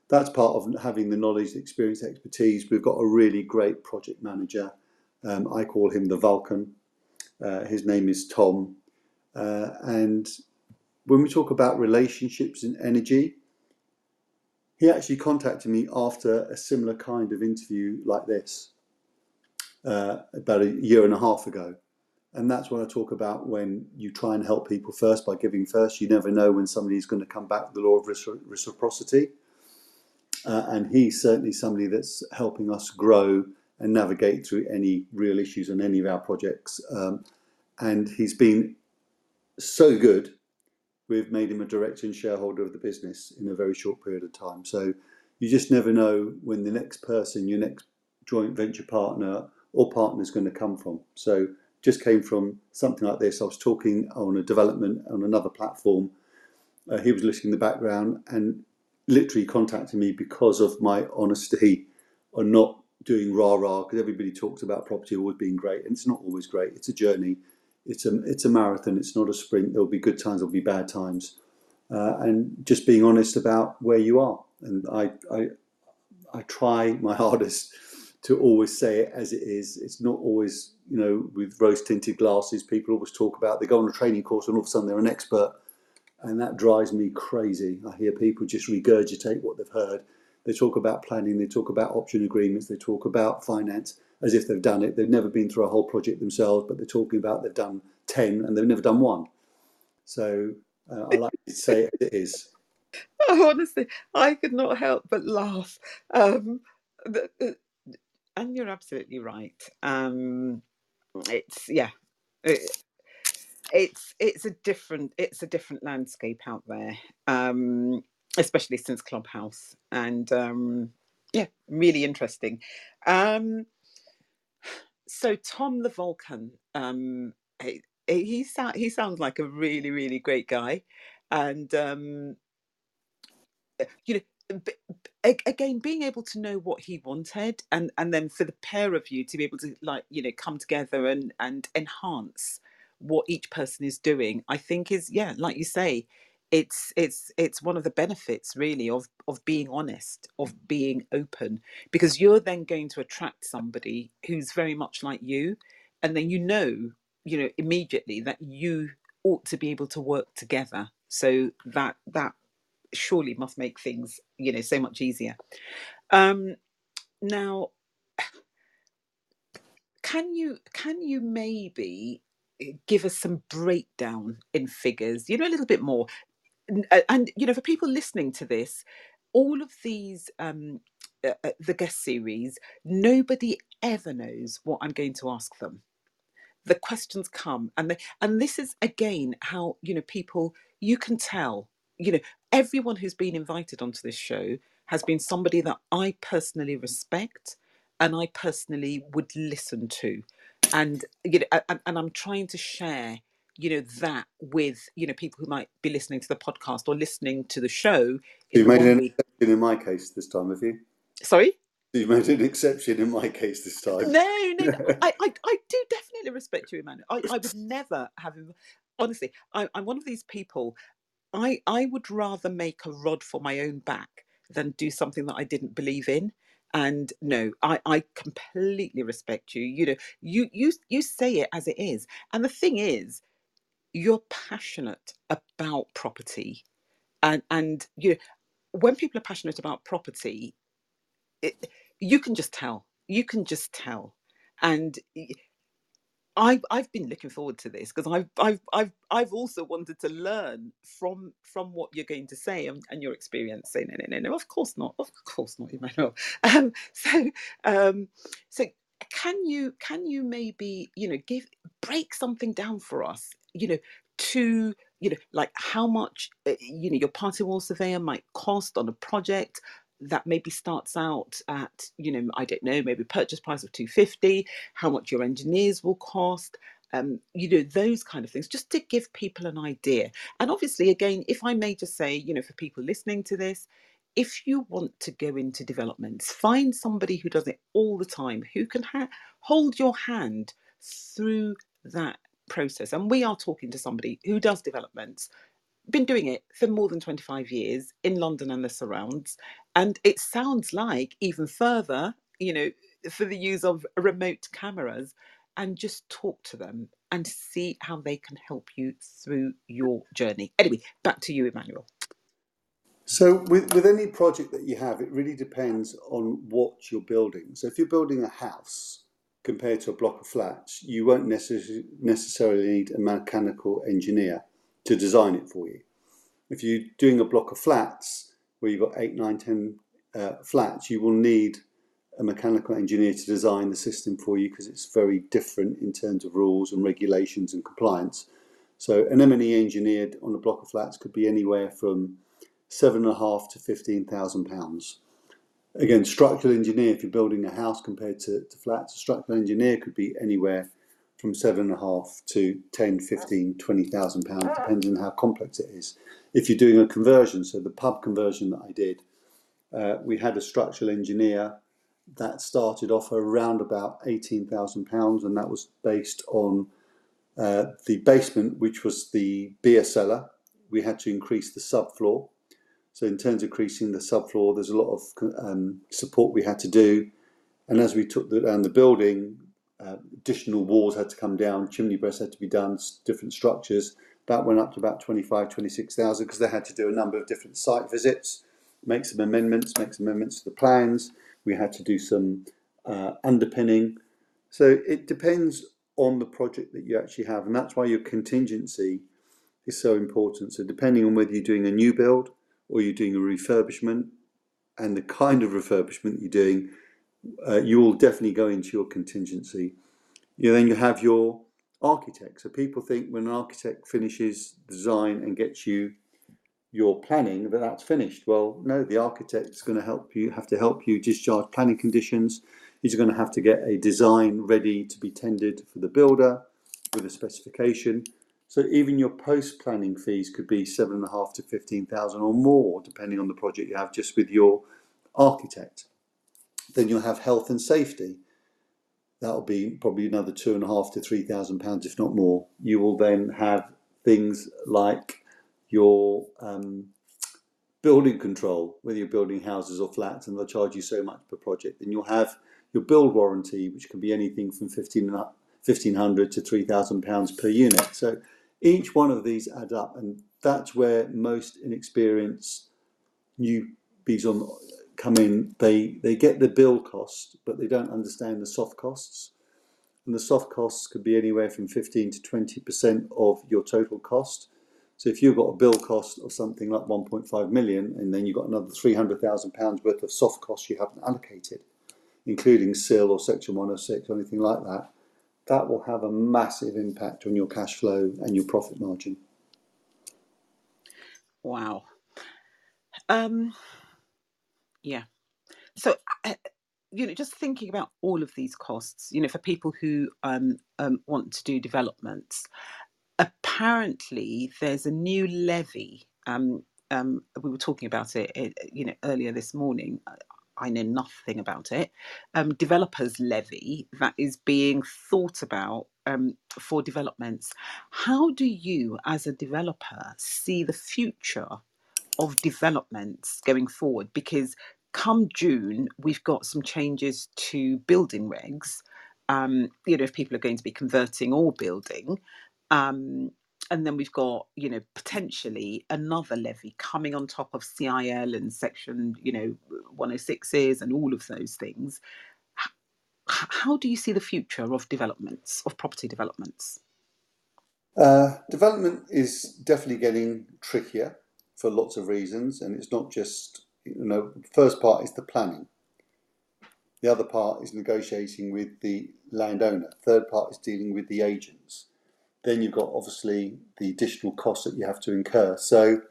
that's part of having the knowledge, the experience, expertise. We've got a really great project manager. Um, I call him the Vulcan. Uh, his name is Tom. Uh, and when we talk about relationships and energy, he actually contacted me after a similar kind of interview like this uh, about a year and a half ago. And that's what I talk about when you try and help people first by giving first. You never know when somebody's going to come back, the law of reciprocity. Uh, and he's certainly somebody that's helping us grow and navigate through any real issues on any of our projects. Um, and he's been so good we've made him a director and shareholder of the business in a very short period of time. So you just never know when the next person, your next joint venture partner or partner is going to come from. So just came from something like this. I was talking on a development on another platform. Uh, he was listening in the background and literally contacted me because of my honesty on not doing rah rah because everybody talks about property always being great and it's not always great. It's a journey it's a it's a marathon. It's not a sprint. There'll be good times. There'll be bad times, uh, and just being honest about where you are. And I I I try my <laughs> hardest to always say it as it is. It's not always you know with rose tinted glasses. People always talk about they go on a training course and all of a sudden they're an expert, and that drives me crazy. I hear people just regurgitate what they've heard. They talk about planning. They talk about option agreements. They talk about finance as if they've done it. They've never been through a whole project themselves, but they're talking about they've done 10 and they've never done one. So uh, I like to say it, is. <laughs> Oh, honestly, I could not help but laugh. Um, the, the, and you're absolutely right. Um, it's, yeah. It, it's it's a different it's a different landscape out there um, especially since clubhouse and um, yeah really interesting um, so Tom the Vulcan, um, he he, he sounds like a really really great guy, and um, you know again being able to know what he wanted and and then for the pair of you to be able to like you know come together and and enhance what each person is doing i think is yeah like you say it's it's it's one of the benefits really of of being honest of being open because you're then going to attract somebody who's very much like you and then you know you know immediately that you ought to be able to work together. So that that surely must make things you know so much easier. Um now can you can you maybe eh, give us some breakdown in figures? You know a little bit more and you know for people listening to this all of these um uh, uh, the guest series nobody ever knows what i'm going to ask them. The questions come and they, and this is again how you know people you can tell you know everyone who's been invited onto this show has been somebody that i personally respect and i personally would listen to. And you know and, and i'm trying to share you know that with you know people who might be listening to the podcast or listening to the show. You've made an exception in my case this time, have you? Sorry. You've made an exception in my case this time. No, no, no. <laughs> I, I, I do definitely respect you, Emmanuel. I, I would never have. Honestly, I, I'm one of these people. I, I would rather make a rod for my own back than do something that I didn't believe in. And no, I, I completely respect you. You know, you you you say it as it is. And the thing is, you're passionate about property. And and you know, when people are passionate about property, it, you can just tell. You can just tell. And I've I've been looking forward to this because I've I've I've I've also wanted to learn from from what you're going to say and, and your experience. Say no no no no. Of course not. Of course not, Emmanuel. <laughs> Um, so um, so can you can you maybe you know give break something down for us? You know to you know like how much uh, you know your party wall surveyor might cost on a project that maybe starts out at you know i don't know maybe purchase price of 250 how much your engineers will cost um, you know those kind of things just to give people an idea and obviously again if i may just say you know for people listening to this if you want to go into developments find somebody who does it all the time who can ha- hold your hand through that process and we are talking to somebody who does developments been doing it for more than 25 years in London and the surrounds. And it sounds like even further, you know, for the use of remote cameras and just talk to them and see how they can help you through your journey. Anyway, back to you, Emmanuel. So, with, with any project that you have, it really depends on what you're building. So, if you're building a house compared to a block of flats, you won't necess- necessarily need a mechanical engineer to design it for you. If you're doing a block of flats where you've got eight, nine, ten uh, flats, you will need a mechanical engineer to design the system for you because it's very different in terms of rules and regulations and compliance. So an M&E engineer on a block of flats could be anywhere from seven and a half to fifteen thousand pounds. Again, structural engineer, if you're building a house compared to, to flats, a structural engineer could be anywhere from seven and a half to 10, 15, 20,000 pounds, depending on how complex it is. If you're doing a conversion, so the pub conversion that I did, uh, we had a structural engineer that started off around about 18,000 pounds, and that was based on uh, the basement, which was the beer cellar. We had to increase the subfloor. So, in terms of increasing the subfloor, there's a lot of um, support we had to do. And as we took the, down the building, uh, additional walls had to come down, chimney breasts had to be done, different structures. That went up to about 25, 26,000 because they had to do a number of different site visits, make some amendments, make some amendments to the plans. We had to do some uh, underpinning. So it depends on the project that you actually have, and that's why your contingency is so important. So depending on whether you're doing a new build or you're doing a refurbishment, and the kind of refurbishment you're doing, uh, you will definitely go into your contingency. You then you have your architect. So people think when an architect finishes design and gets you your planning that that's finished. Well, no, the architect's going to help you. Have to help you discharge planning conditions. He's going to have to get a design ready to be tendered for the builder with a specification. So even your post planning fees could be seven and a half to fifteen thousand or more, depending on the project you have, just with your architect. Then you'll have health and safety. That'll be probably another two and a half to three thousand pounds, if not more. You will then have things like your um, building control, whether you're building houses or flats, and they'll charge you so much per project. Then you'll have your build warranty, which can be anything from 1500 to 3000 pounds per unit. So each one of these add up, and that's where most inexperienced newbies on come in, they, they get the bill cost, but they don't understand the soft costs. And the soft costs could be anywhere from 15 to 20% of your total cost. So if you've got a bill cost of something like 1.5 million, and then you've got another 300,000 pounds worth of soft costs you haven't allocated, including CIL or Section 106 or anything like that, that will have a massive impact on your cash flow and your profit margin. Wow. Um, yeah. So, uh, you know, just thinking about all of these costs, you know, for people who um, um, want to do developments, apparently there's a new levy. Um, um, we were talking about it, it, eh, you know, earlier this morning. I know nothing about it. Um, developers levy that is being thought about um, for developments. How do you, as a developer, see the future of developments going forward? Because come June, we've got some changes to building regs. Um, you know, if people are going to be converting or building, um, and then we've got, you know, potentially another levy coming on top of CIL and section, you know, 106s and all of those things. How do you see the future of developments, of property developments? Uh, development is definitely getting trickier for lots of reasons, and it's not just, you know, first part is the planning. The other part is negotiating with the landowner. Third part is dealing with the agents. Then you've got obviously the additional costs that you have to incur. So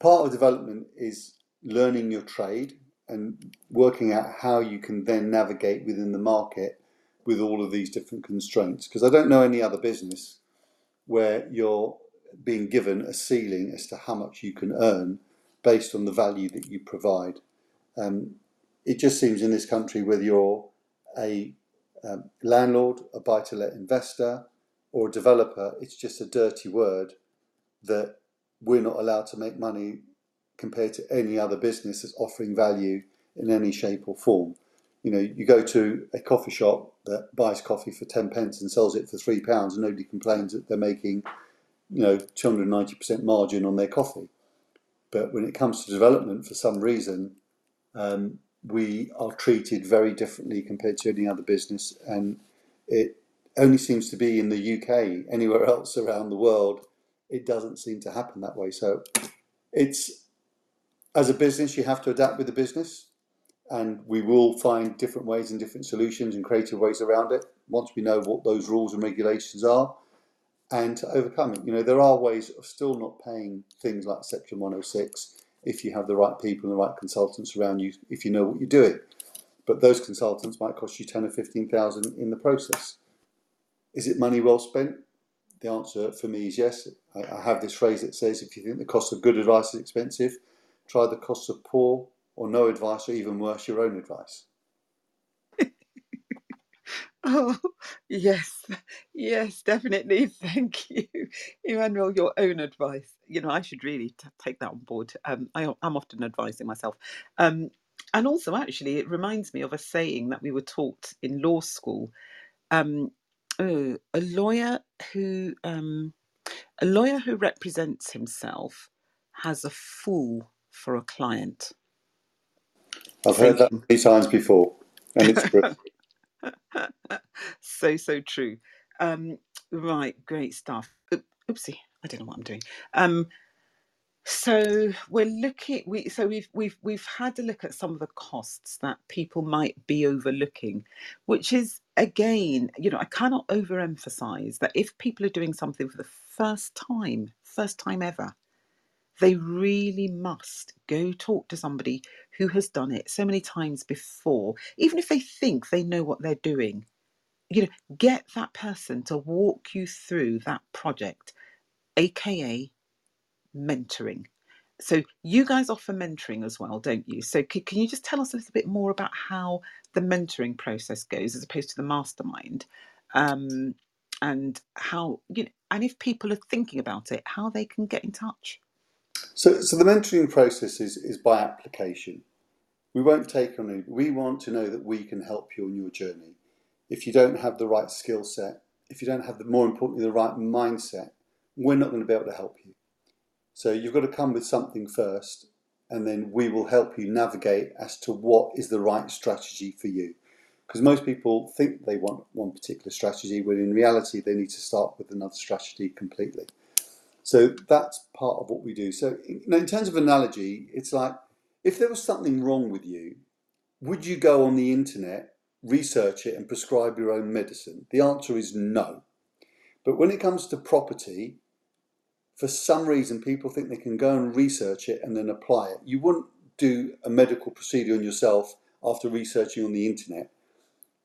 part of development is learning your trade and working out how you can then navigate within the market with all of these different constraints. Because I don't know any other business where you're being given a ceiling as to how much you can earn based on the value that you provide. Um, it just seems in this country, whether you're a um, landlord, a buy to let investor, or a developer, it's just a dirty word that we're not allowed to make money compared to any other business that's offering value in any shape or form. You know, you go to a coffee shop that buys coffee for 10 pence and sells it for three pounds, and nobody complains that they're making, you know, 290% margin on their coffee. But when it comes to development, for some reason, um, we are treated very differently compared to any other business, and it only seems to be in the UK. Anywhere else around the world, it doesn't seem to happen that way. So, it's as a business, you have to adapt with the business, and we will find different ways and different solutions and creative ways around it once we know what those rules and regulations are and to overcome it. You know, there are ways of still not paying things like Section 106 if you have the right people and the right consultants around you, if you know what you're doing. But those consultants might cost you 10 or 15,000 in the process. Is it money well spent? The answer for me is yes. I, I have this phrase that says if you think the cost of good advice is expensive, try the cost of poor or no advice, or even worse, your own advice. <laughs> Oh, yes, yes, definitely. <laughs> Thank you, Emmanuel. Your own advice. You know, I should really t- take that on board. Um, I, I'm often advising myself. Um, and also, actually, it reminds me of a saying that we were taught in law school. Um, oh, a lawyer who um, a lawyer who represents himself has a fool for a client. I've heard that many times before, and it's true. <laughs> so so true. Um, right, great stuff. Oopsie, I don't know what I'm doing. Um, so we're looking. We so we've we've we've had a look at some of the costs that people might be overlooking, which is again, you know, I cannot overemphasize that if people are doing something for the first time, first time ever, they really must go talk to somebody who has done it so many times before, even if they think they know what they're doing. You know, get that person to walk you through that project, aka mentoring. So you guys offer mentoring as well, don't you? So can, can you just tell us a little bit more about how the mentoring process goes as opposed to the mastermind? Um, and how you know, and if people are thinking about it, how they can get in touch. So, so the mentoring process is, is by application. We won't take on. We want to know that we can help you on your journey. If you don't have the right skill set, if you don't have the more importantly the right mindset, we're not going to be able to help you. So you've got to come with something first, and then we will help you navigate as to what is the right strategy for you. Because most people think they want one particular strategy, when in reality they need to start with another strategy completely. So that's part of what we do. So in terms of analogy, it's like if there was something wrong with you, would you go on the internet, research it, and prescribe your own medicine? The answer is no. But when it comes to property, for some reason, people think they can go and research it and then apply it. You wouldn't do a medical procedure on yourself after researching on the internet.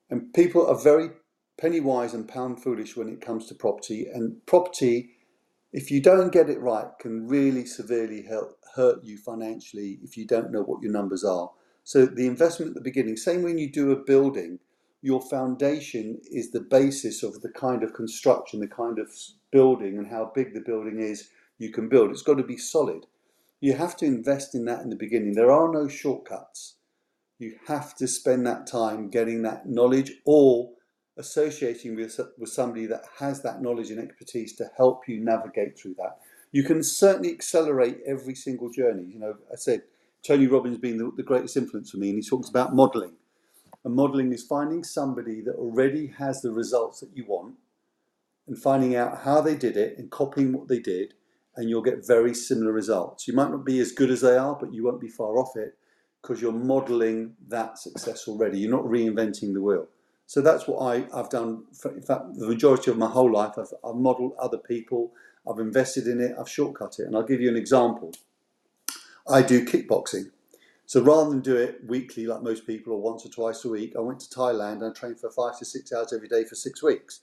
And people are very penny wise and pound foolish when it comes to property. And property if you don't get it right, can really severely help, hurt you financially if you don't know what your numbers are. So the investment at the beginning, same when you do a building, your foundation is the basis of the kind of construction, the kind of building, and how big the building is you can build. It's got to be solid. You have to invest in that in the beginning. There are no shortcuts. You have to spend that time getting that knowledge or associating with, with somebody that has that knowledge and expertise to help you navigate through that. You can certainly accelerate every single journey. You know, I said Tony Robbins being the, the greatest influence for me, and he talks about modeling. And modeling is finding somebody that already has the results that you want and finding out how they did it and copying what they did, and you'll get very similar results. You might not be as good as they are, but you won't be far off it because you're modeling that success already. You're not reinventing the wheel. So that's what I, I've done. In fact, the majority of my whole life, I've, I've modeled other people, I've invested in it, I've shortcut it. And I'll give you an example. I do kickboxing. So rather than do it weekly like most people or once or twice a week, I went to Thailand and I trained for five to six hours every day for six weeks.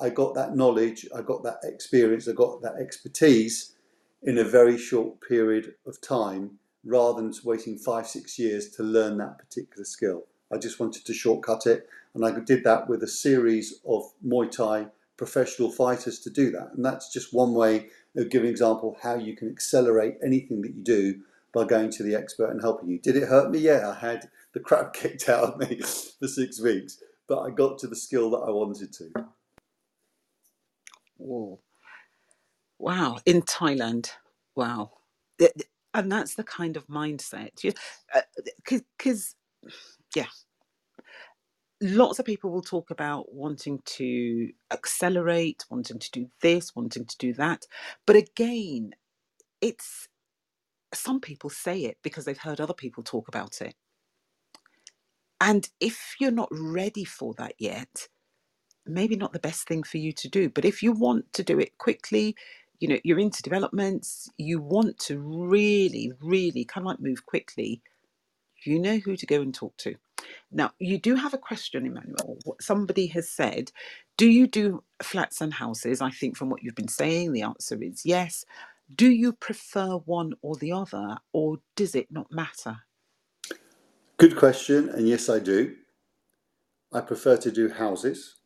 I got that knowledge, I got that experience, I got that expertise in a very short period of time rather than waiting five, six years to learn that particular skill. I just wanted to shortcut it, and I did that with a series of Muay Thai professional fighters to do that. And that's just one way of giving example how you can accelerate anything that you do by going to the expert and helping you. Did it hurt me? Yeah, I had the crap <laughs> kicked out of me for six weeks, but I got to the skill that I wanted to. Whoa. Wow. In Thailand. Wow. And that's the kind of mindset. Because, uh, yeah, lots of people will talk about wanting to accelerate, wanting to do this, wanting to do that. But again, it's some people say it because they've heard other people talk about it. And if you're not ready for that yet, maybe not the best thing for you to do. But if you want to do it quickly, you know, you're into developments, you want to really, really kind of like move quickly, you know who to go and talk to. Now, you do have a question, Emmanuel. What somebody has said, do you do flats and houses? I think from what you've been saying, the answer is yes. Do you prefer one or the other, or does it not matter? Good question, and yes, I do. I prefer to do houses.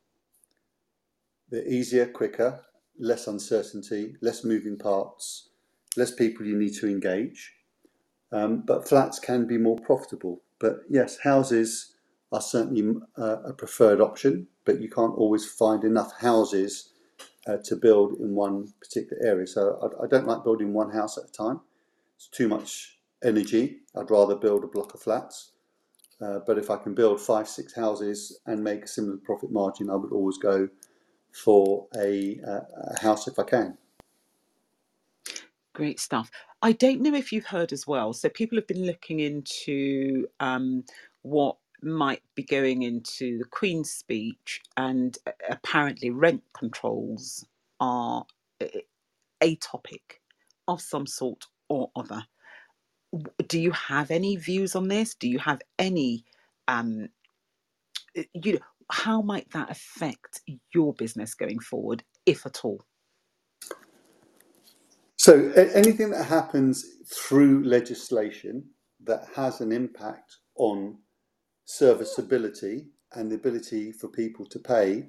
They're easier, quicker, less uncertainty, less moving parts, less people you need to engage. Um, but flats can be more profitable. But yes, houses are certainly uh, a preferred option, but you can't always find enough houses uh, to build in one particular area. So I, I, don't like building one house at a time. It's too much energy. I'd rather build a block of flats. Uh, but if I can build five, six houses and make a similar profit margin, I would always go for a, uh, a house if I can. Great stuff. I don't know if you've heard as well. So people have been looking into um, what might be going into the Queen's speech, and uh, apparently rent controls are uh, a topic of some sort or other. Do you have any views on this? Do you have any, um, uh, you know, how might that affect your business going forward, if at all? So, anything that happens through legislation that has an impact on serviceability and the ability for people to pay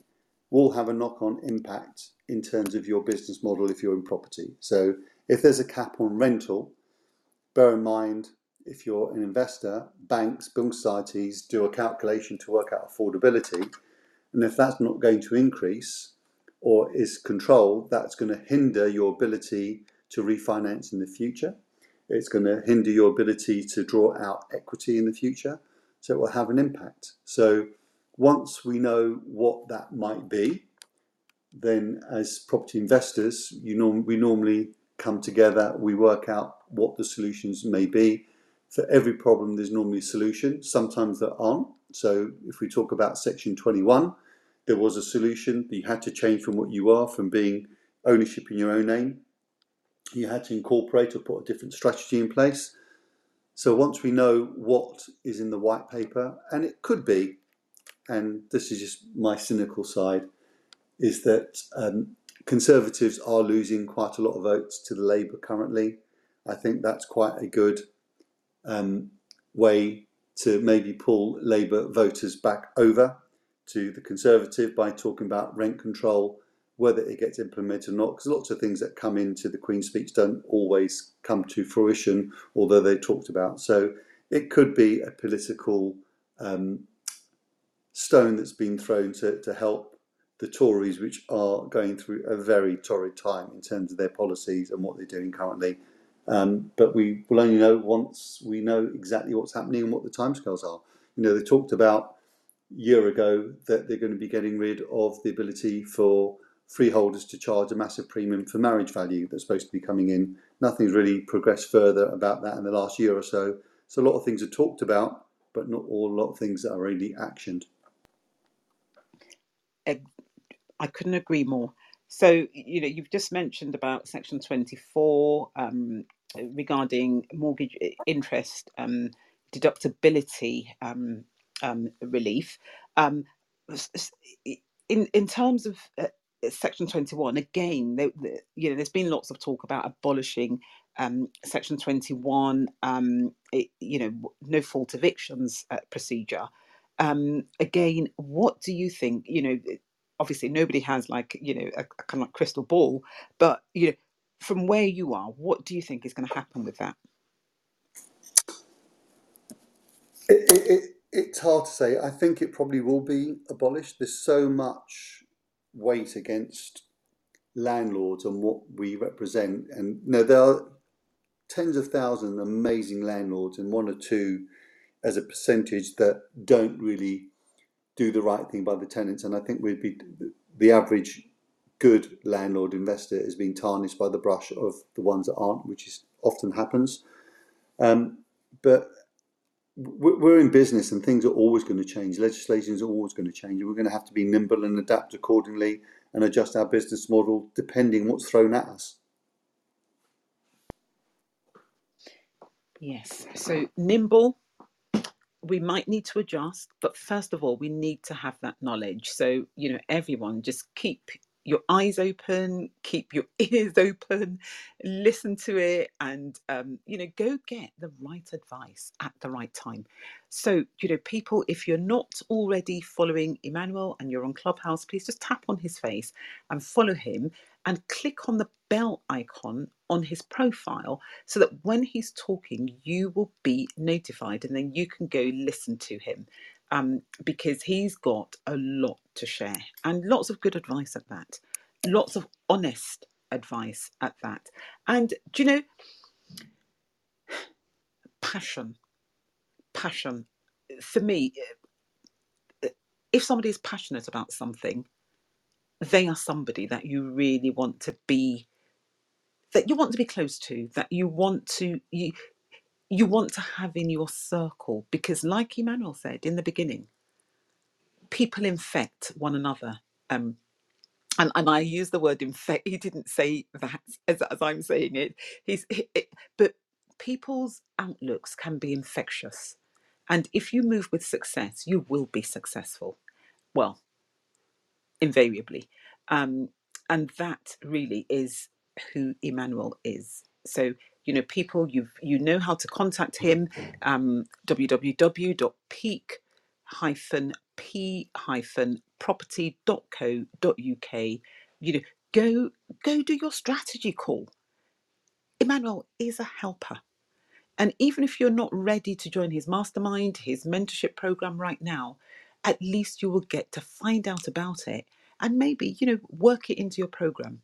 will have a knock on impact in terms of your business model if you're in property. So, if there's a cap on rental, bear in mind if you're an investor, banks, building societies do a calculation to work out affordability. And if that's not going to increase or is controlled, that's going to hinder your ability to refinance in the future. It's going to hinder your ability to draw out equity in the future. So it will have an impact. So once we know what that might be, then as property investors, you norm- we normally come together, we work out what the solutions may be for every problem, there's normally a solution. Sometimes there aren't. So if we talk about Section 21, there was a solution. You had to change from what you are, from being ownership in your own name. You had to incorporate or put a different strategy in place. So once we know what is in the white paper, and it could be, and this is just my cynical side, is that um, Conservatives are losing quite a lot of votes to the Labour currently. I think that's quite a good um, way to maybe pull Labour voters back over to the Conservative by talking about rent control, whether it gets implemented or not, because lots of things that come into the Queen's speech don't always come to fruition, although they're talked about. So it could be a political um, stone that's been thrown to, to help the Tories, which are going through a very torrid time in terms of their policies and what they're doing currently. Um, but we will only know once we know exactly what's happening and what the timescales are. You know, they talked about a year ago that they're going to be getting rid of the ability for freeholders to charge a massive premium for marriage value that's supposed to be coming in. Nothing's really progressed further about that in the last year or so. So a lot of things are talked about, but not all a lot of things that are really actioned. I couldn't agree more. So, you know, you've just mentioned about Section 24 um, regarding mortgage interest um, deductibility um, um relief. Um, in in terms of uh, Section 21, again, they, they, you know, there's been lots of talk about abolishing um, Section 21, it, you know, no fault evictions uh, procedure. again, what do you think? You know, obviously nobody has like you know a, a kind of like crystal ball, but you know from where you are, what do you think is going to happen with that? It, it, it, it's hard to say. I think it probably will be abolished. There's so much weight against landlords and what we represent, and you there are tens of thousands of amazing landlords, and one or two as a percentage that don't really do the right thing by the tenants. And I think we'd be the average good landlord investor is being tarnished by the brush of the ones that aren't, which is often happens. Um, but we're in business and things are always going to change. Legislation is always going to change. We're going to have to be nimble and adapt accordingly and adjust our business model depending what's thrown at us. Yes. So nimble we might need to adjust, but first of all, we need to have that knowledge. So, you know, everyone just keep your eyes open, keep your <laughs> ears open, listen to it, and um, you know, go get the right advice at the right time. So, you know, people, if you're not already following Emmanuel and you're on Clubhouse, please just tap on his face and follow him and click on the bell icon on his profile so that when he's talking, you will be notified and then you can go listen to him um, because he's got a lot to share and lots of good advice at that, lots of honest advice at that. And do you know, passion, passion, for me, if somebody is passionate about something, they are somebody that you really want to be that you want to be close to that you want to you you want to have in your circle because like emmanuel said in the beginning people infect one another um and, and I use the word infect. He didn't say that <laughs> as, as I'm saying it. He's, it, but people's outlooks can be infectious, and if you move with success, you will be successful. Well, invariably. Um, and that really is who Emmanuel is. So, you know, people, you you know how to contact him, um, www.peak p property.co.uk. You know, go go do your strategy call. Emmanuel is a helper. And even if you're not ready to join his mastermind, his mentorship program right now, at least you will get to find out about it and maybe, you know, work it into your program.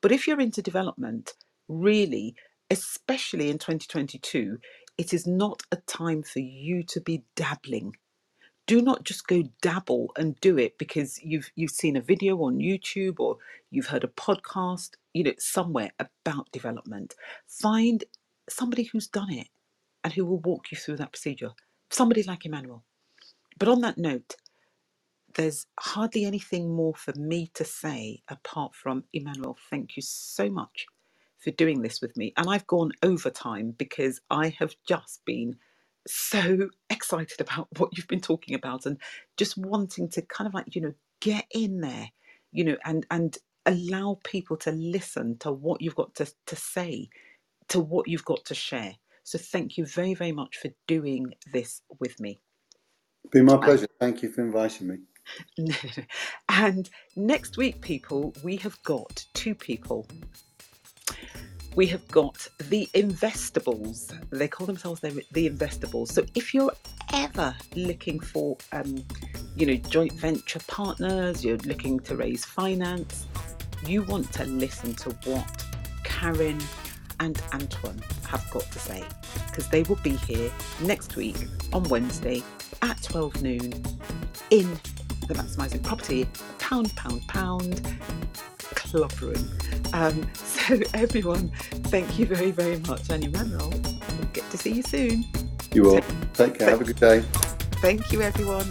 But if you're into development, really, especially in 2022, it is not a time for you to be dabbling. Do not just go dabble and do it because you've you've seen a video on YouTube or you've heard a podcast, you know, somewhere about development. Find somebody who's done it and who will walk you through that procedure. Somebody like Emmanuel. But on that note, there's hardly anything more for me to say apart from Emmanuel, thank you so much for doing this with me. And I've gone over time because I have just been so <laughs> excited about what you've been talking about and just wanting to kind of like, you know, get in there, you know, and and allow people to listen to what you've got to, to say, to what you've got to share. So thank you very, very much for doing this with me. It's been my pleasure. Thank you for inviting me. <laughs> and next week, people, we have got two people we have got the Investables. They call themselves the, the Investables. So if you're ever looking for, um, you know, joint venture partners, you're looking to raise finance, you want to listen to what Karen and Antoine have got to say because they will be here next week on Wednesday at 12 noon in the Maximising Property Pound Pound Pound Room. Um, <laughs> so, everyone, thank you very, very much. And Emmanuel, we'll get to see you soon. You will. Take care. Have a good day. Thank you, everyone.